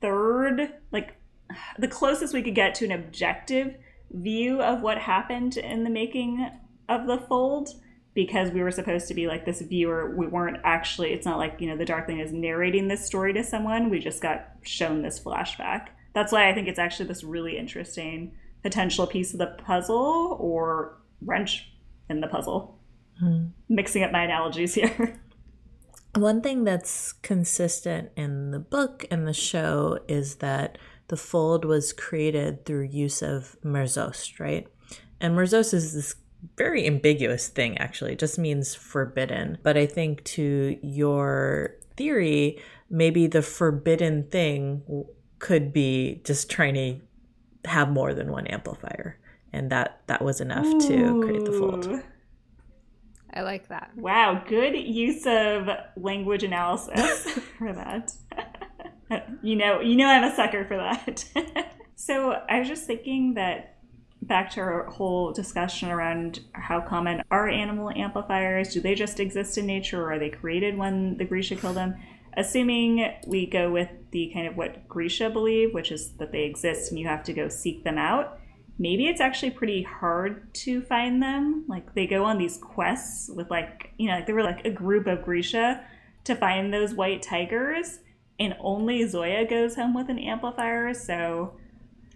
third like [sighs] the closest we could get to an objective view of what happened in the making of the fold because we were supposed to be like this viewer we weren't actually it's not like you know the darkling is narrating this story to someone. We just got shown this flashback. That's why i think it's actually this really interesting potential piece of the puzzle or wrench in the puzzle. Hmm. mixing up my analogies here. [laughs] One thing that's consistent in the book and the show is that the fold was created through use of merzost right? And merzost is this very ambiguous thing, actually. It just means forbidden. But I think to your theory, maybe the forbidden thing could be just trying to have more than one amplifier. And that that was enough Ooh. to create the fold. I like that. Wow, good use of language analysis [laughs] for that. [laughs] you know, you know I'm a sucker for that. [laughs] so I was just thinking that back to our whole discussion around how common are animal amplifiers? Do they just exist in nature or are they created when the Grisha kill them? Assuming we go with the kind of what Grisha believe, which is that they exist and you have to go seek them out, maybe it's actually pretty hard to find them. Like they go on these quests with like, you know, like there were like a group of Grisha to find those white tigers and only Zoya goes home with an amplifier. So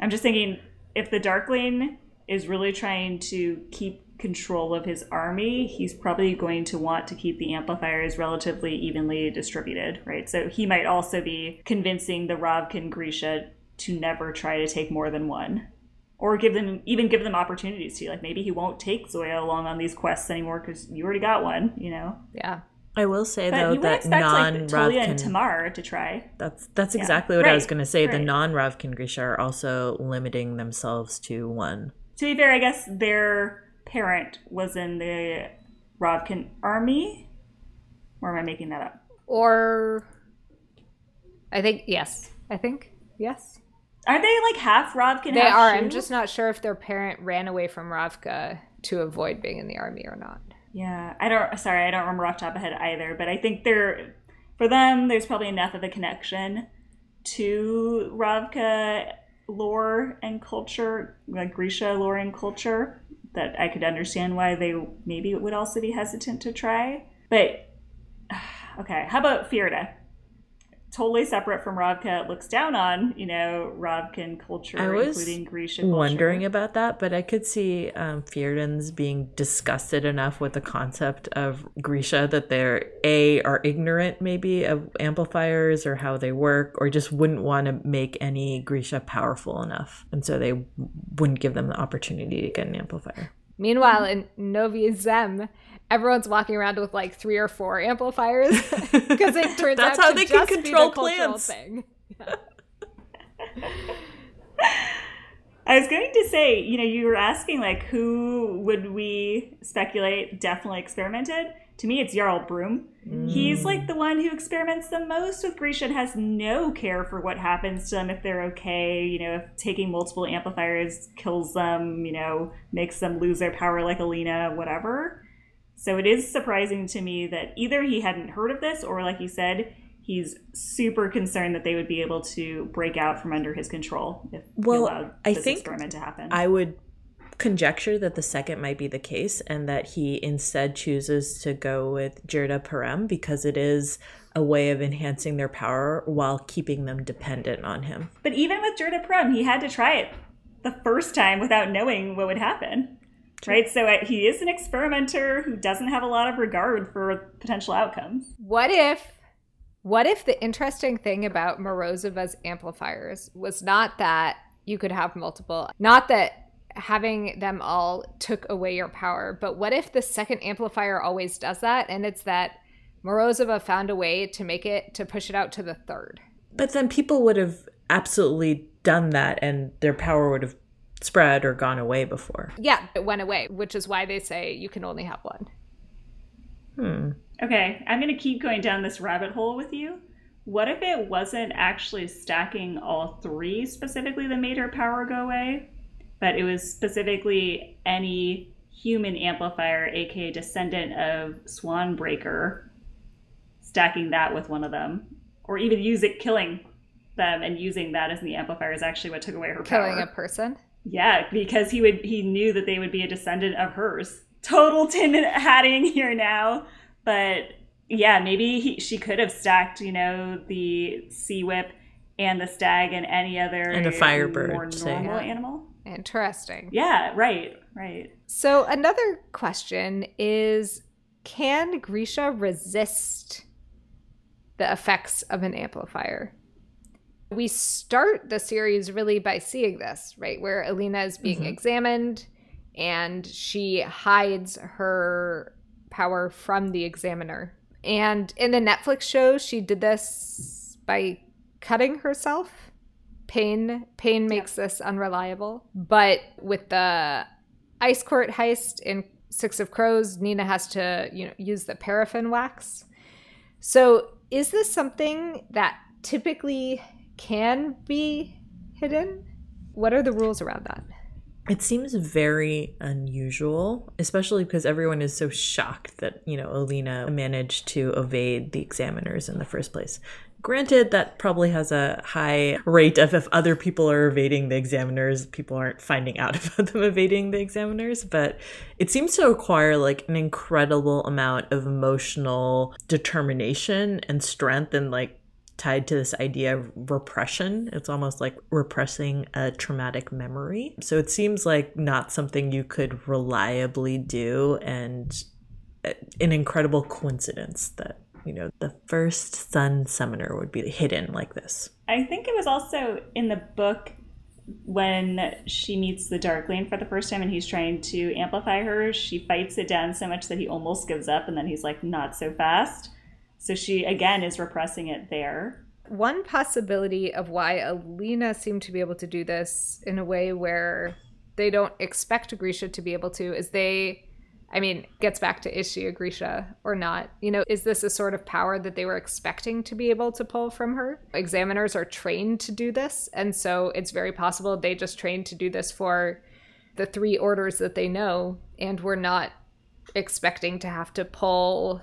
I'm just thinking if the Darkling is really trying to keep control of his army, he's probably going to want to keep the amplifiers relatively evenly distributed, right? So he might also be convincing the Ravkan Grisha to never try to take more than one. Or give them even give them opportunities to like maybe he won't take Zoya along on these quests anymore because you already got one, you know. Yeah. I will say but though that non like, Ravkan and Tamar to try. That's that's exactly yeah. what right. I was going to say. Right. The non Ravkan Grisha are also limiting themselves to one. To be fair, I guess their parent was in the Ravkan army. Or am I making that up? Or I think yes. I think yes. Are they like half Ravkan? They are. Shu? I'm just not sure if their parent ran away from Ravka to avoid being in the army or not. Yeah, I don't. Sorry, I don't remember off top of head either. But I think there, for them, there's probably enough of a connection to Ravka lore and culture, like Grisha lore and culture, that I could understand why they maybe would also be hesitant to try. But [sighs] okay, how about Fjerda? Totally separate from Ravka it looks down on, you know, Ravkan culture, I was including Grecian culture. wondering about that, but I could see um, Fjerdans being disgusted enough with the concept of Grisha that they're A, are ignorant maybe of amplifiers or how they work, or just wouldn't want to make any Grisha powerful enough. And so they wouldn't give them the opportunity to get an amplifier. Meanwhile, in Novyi Zem, everyone's walking around with like three or four amplifiers [laughs] because it turns That's out how they can control plants. Thing. Yeah. I was going to say, you know, you were asking like who would we speculate definitely experimented. To me, it's Jarl Brum. Mm. He's like the one who experiments the most with Grisha and has no care for what happens to them if they're okay. You know, if taking multiple amplifiers kills them, you know, makes them lose their power like Alina, whatever. So it is surprising to me that either he hadn't heard of this, or like you said, he's super concerned that they would be able to break out from under his control if well, allowed this I think experiment to happen. I would conjecture that the second might be the case, and that he instead chooses to go with Jurda Parem because it is a way of enhancing their power while keeping them dependent on him. But even with Jurda Parem, he had to try it the first time without knowing what would happen. Right? So uh, he is an experimenter who doesn't have a lot of regard for potential outcomes. What if what if the interesting thing about Morozova's amplifiers was not that you could have multiple, not that having them all took away your power, but what if the second amplifier always does that and it's that Morozova found a way to make it to push it out to the third? But then people would have absolutely done that and their power would have spread or gone away before. Yeah, it went away, which is why they say you can only have one. Hmm. Okay, I'm going to keep going down this rabbit hole with you. What if it wasn't actually stacking all three specifically that made her power go away, but it was specifically any human amplifier, aka descendant of Swanbreaker, stacking that with one of them, or even use it killing them and using that as the amplifier is actually what took away her Killing power. Killing a person? Yeah, because he would he knew that they would be a descendant of hers. Total tin hatting [laughs] here now, but yeah, maybe he, she could have stacked, you know, the sea whip and the stag and any other And a firebird, more say. normal Yeah. animal. Interesting. Yeah, right, right. So another question is can Grisha resist the effects of an amplifier? We start the series really by seeing this, right? Where Alina is being Mhm. examined and she hides her power from the examiner. And in the Netflix show, she did this by cutting herself. Pain pain makes this unreliable. But with the ice court heist in Six of Crows, Nina has to, you know, use the paraffin wax. So, is this something that typically can be hidden? What are the rules around that? It seems very unusual, especially because everyone is so shocked that, you know, Alina managed to evade the examiners in the first place. Granted, that probably has a high rate of if other people are evading the examiners, people aren't finding out [laughs] about them evading the examiners, but it seems to require like an incredible amount of emotional determination and strength and like tied to this idea of repression. It's almost like repressing a traumatic memory. So it seems like not something you could reliably do and uh, an incredible coincidence that, you know, the first sun summoner would be hidden like this. I think it was also in the book when she meets the Darkling for the first time and he's trying to amplify her, she fights it down so much that he almost gives up and then he's like, not so fast. So she, again, is repressing it there. One possibility of why Alina seemed to be able to do this in a way where they don't expect Grisha to be able to is they, I mean, gets back to is she a Grisha or not? You know, is this a sort of power that they were expecting to be able to pull from her? Examiners are trained to do this, and so it's very possible they just trained to do this for the three orders that they know, and were not expecting to have to pull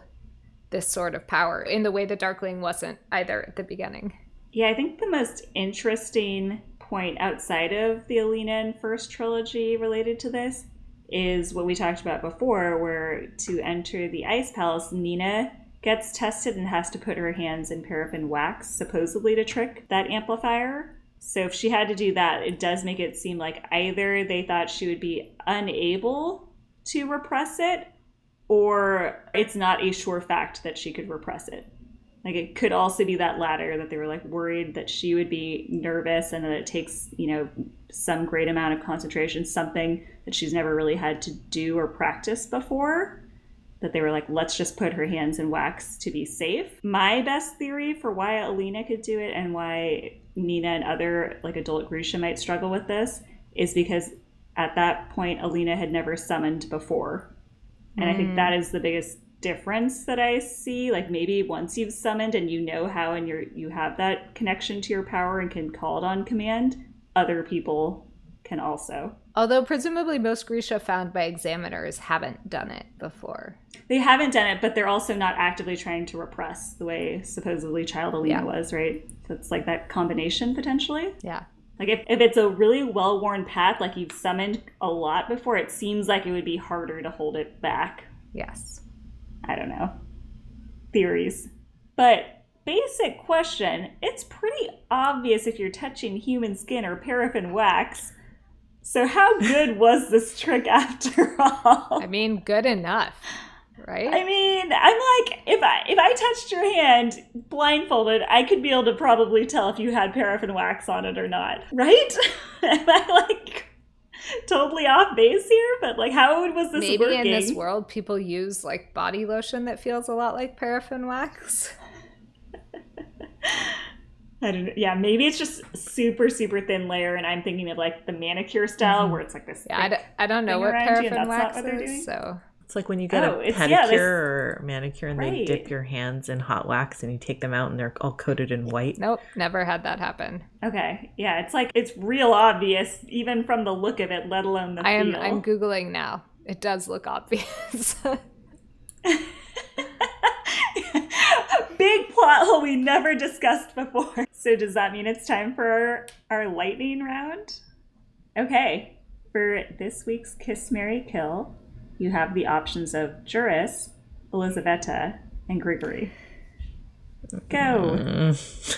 this sort of power in the way the Darkling wasn't either at the beginning. Yeah, I think the most interesting point outside of the Alina and First trilogy related to this is what we talked about before, where to enter the Ice Palace, Nina gets tested and has to put her hands in paraffin wax, supposedly to trick that amplifier. So if she had to do that, it does make it seem like either they thought she would be unable to repress it, or it's not a sure fact that she could repress it. Like it could also be that latter that they were like worried that she would be nervous and that it takes, you know, some great amount of concentration, something that she's never really had to do or practice before. That they were like, let's just put her hands in wax to be safe. My best theory for why Alina could do it and why Nina and other like adult Grisha might struggle with this is because at that point Alina had never summoned before. And I think that mm. is the biggest difference that I see. Like maybe once you've summoned and you know how and you're you have that connection to your power and can call it on command, other people can also. Although presumably most Grisha found by examiners haven't done it before. They haven't done it, but they're also not actively trying to repress the way supposedly Child Alina Yeah. was, right? So it's like that combination potentially. Yeah. Like if, if it's a really well worn path, like you've summoned a lot before, it seems like it would be harder to hold it back. Yes. I don't know. Theories. But basic question, it's pretty obvious if you're touching human skin or paraffin wax. So how good was this trick after [laughs] all? I mean, good enough, right? I mean, I'm like, if I if I touched your hand blindfolded, I could be able to probably tell if you had paraffin wax on it or not, right? [laughs] Am I like totally off base here? But like, how was this Maybe working? in this world, people use like body lotion that feels a lot like paraffin wax. [laughs] I don't know. Yeah, maybe it's just super, super thin layer, and I'm thinking of like the manicure style Mm-hmm. where it's like this. Yeah, I, d- I don't know what around you, and paraffin wax is, doing? so It's like when you get Oh, a pedicure yeah, this- or manicure and they dip your hands in hot wax and you take them out and they're all coated in white. nope, never had that happen. Okay, yeah, it's like it's real obvious even from the look of it, let alone the I am feel. I'm googling now. It does look obvious. [laughs] Big plot hole we never discussed before. [laughs] So does that mean it's time for our, our lightning round? Okay. For this week's Kiss Mary Kill, you have the options of Juris, Elizaveta, and Grigori. Go. Mm.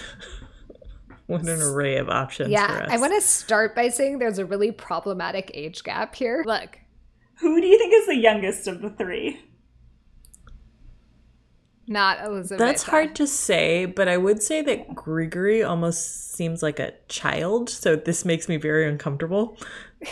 [laughs] what an array of options for yeah, us. I want to start by saying there's a really problematic age gap here. Look, Who do you think is the youngest of the three? not Elizabeth. That's hard to say, but I would say that Grigori almost seems like a child, so this makes me very uncomfortable. [laughs]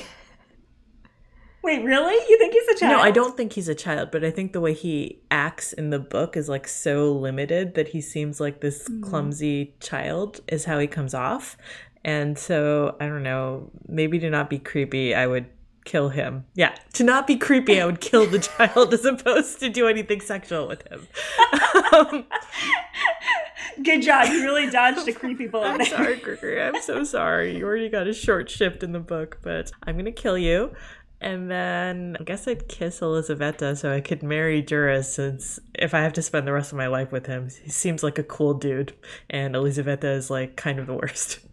Wait, really? You think he's a child? No, I don't think he's a child, but I think the way he acts in the book is like so limited that he seems like this clumsy child is how he comes off. And so, I don't know, maybe to not be creepy, I would kill him. Yeah, to not be creepy, I would kill the child [laughs] as opposed to do anything sexual with him. Um, Good job. You really dodged a creepy bullet I'm sorry, Gregory. I'm so sorry. You already got a short shift in the book, but I'm gonna kill you. And then I guess I'd kiss Elizaveta so I could marry Juris since if I have to spend the rest of my life with him, he seems like a cool dude. And Elizaveta is like kind of the worst. [laughs]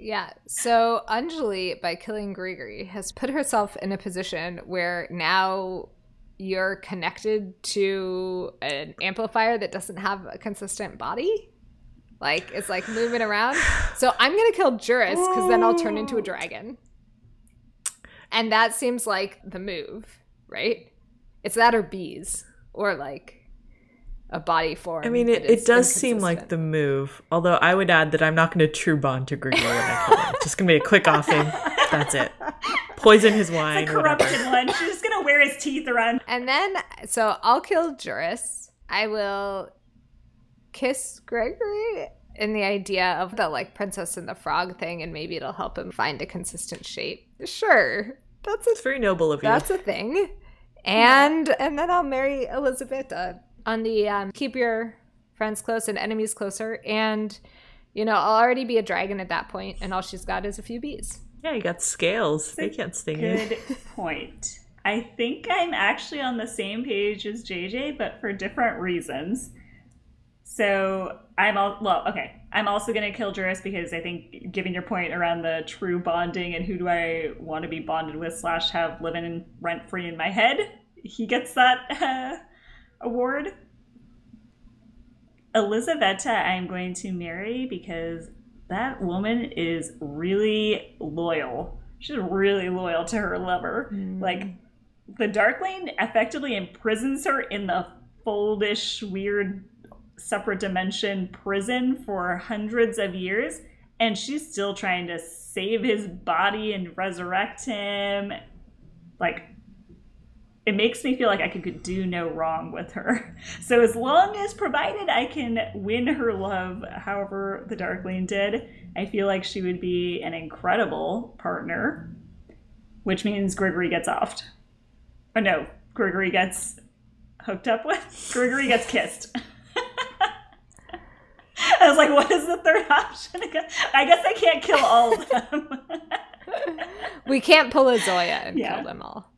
Yeah. So Anjali, by killing Gregory, has put herself in a position where now you're connected to an amplifier that doesn't have a consistent body. Like it's like moving around. So I'm gonna kill Juris because then I'll turn into a dragon. And that seems like the move, right? It's that or bees. Or like a body form. I mean, it, that it is does seem like the move. Although I would add that I'm not going to true bond to Gregory when I kill him. Just going to be a quick offing. That's it. Poison his wine. The whatever. corrupted one. She's just gonna wear his teeth around. And then, so I'll kill Juris. I will kiss Gregory in the idea of the like princess and the frog thing, and maybe it'll help him find a consistent shape. Sure, that's a It's very noble of you. that's a thing. And and then I'll marry Elizabetta on the um, keep your friends close and enemies closer. And you know, I'll already be a dragon at that point, and all she's got is a few bees. yeah, you got scales. They can't sting you. Good point. I think I'm actually on the same page as JJ, but for different reasons. So I'm all well. Okay, I'm also gonna kill Juris because I think, given your point around the true bonding and who do I want to be bonded with slash have living in rent free in my head, he gets that [laughs] uh, award. Elizaveta, I'm going to marry because that woman is really loyal. She's really loyal to her lover. Like the Darkling effectively imprisons her in the foldish, weird, separate dimension prison for hundreds of years, and she's still trying to save his body and resurrect him. Like, it makes me feel like I could do no wrong with her. [laughs] So, as long as provided I can win her love, however, the Darkling did, I feel like she would be an incredible partner, which means Gregory gets offed. Oh no, Gregory gets hooked up with. [laughs] Gregory gets kissed. [laughs] I was like, what is the third [laughs] option? I guess I can't kill all of them. [laughs] We can't pull a Zoya and Yeah. kill them all.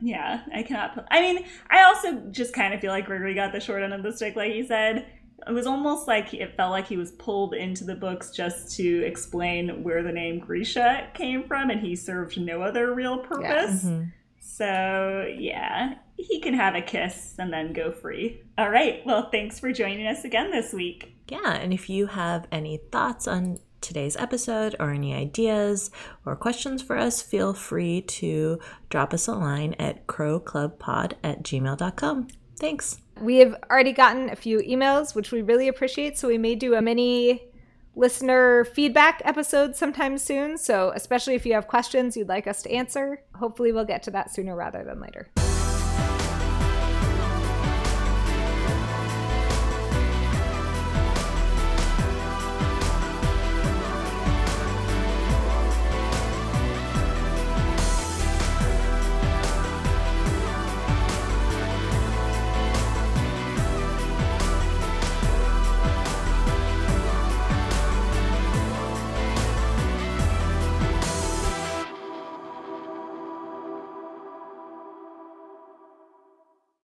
yeah, I cannot. Put, I mean, I also just kind of feel like Gregory got the short end of the stick, like he said. It was almost like it felt like he was pulled into the books just to explain where the name Grisha came from, and he served no other real purpose. Mhm. So, yeah, he can have a kiss and then go free. All right. Well, thanks for joining us again this week. Yeah, and if you have any thoughts on today's episode or any ideas or questions for us, feel free to drop us a line at crowclubpod at gmail.com. Thanks. We have already gotten a few emails, which we really appreciate. So we may do a mini listener feedback episode sometime soon. So, especially if you have questions you'd like us to answer, hopefully we'll get to that sooner rather than later.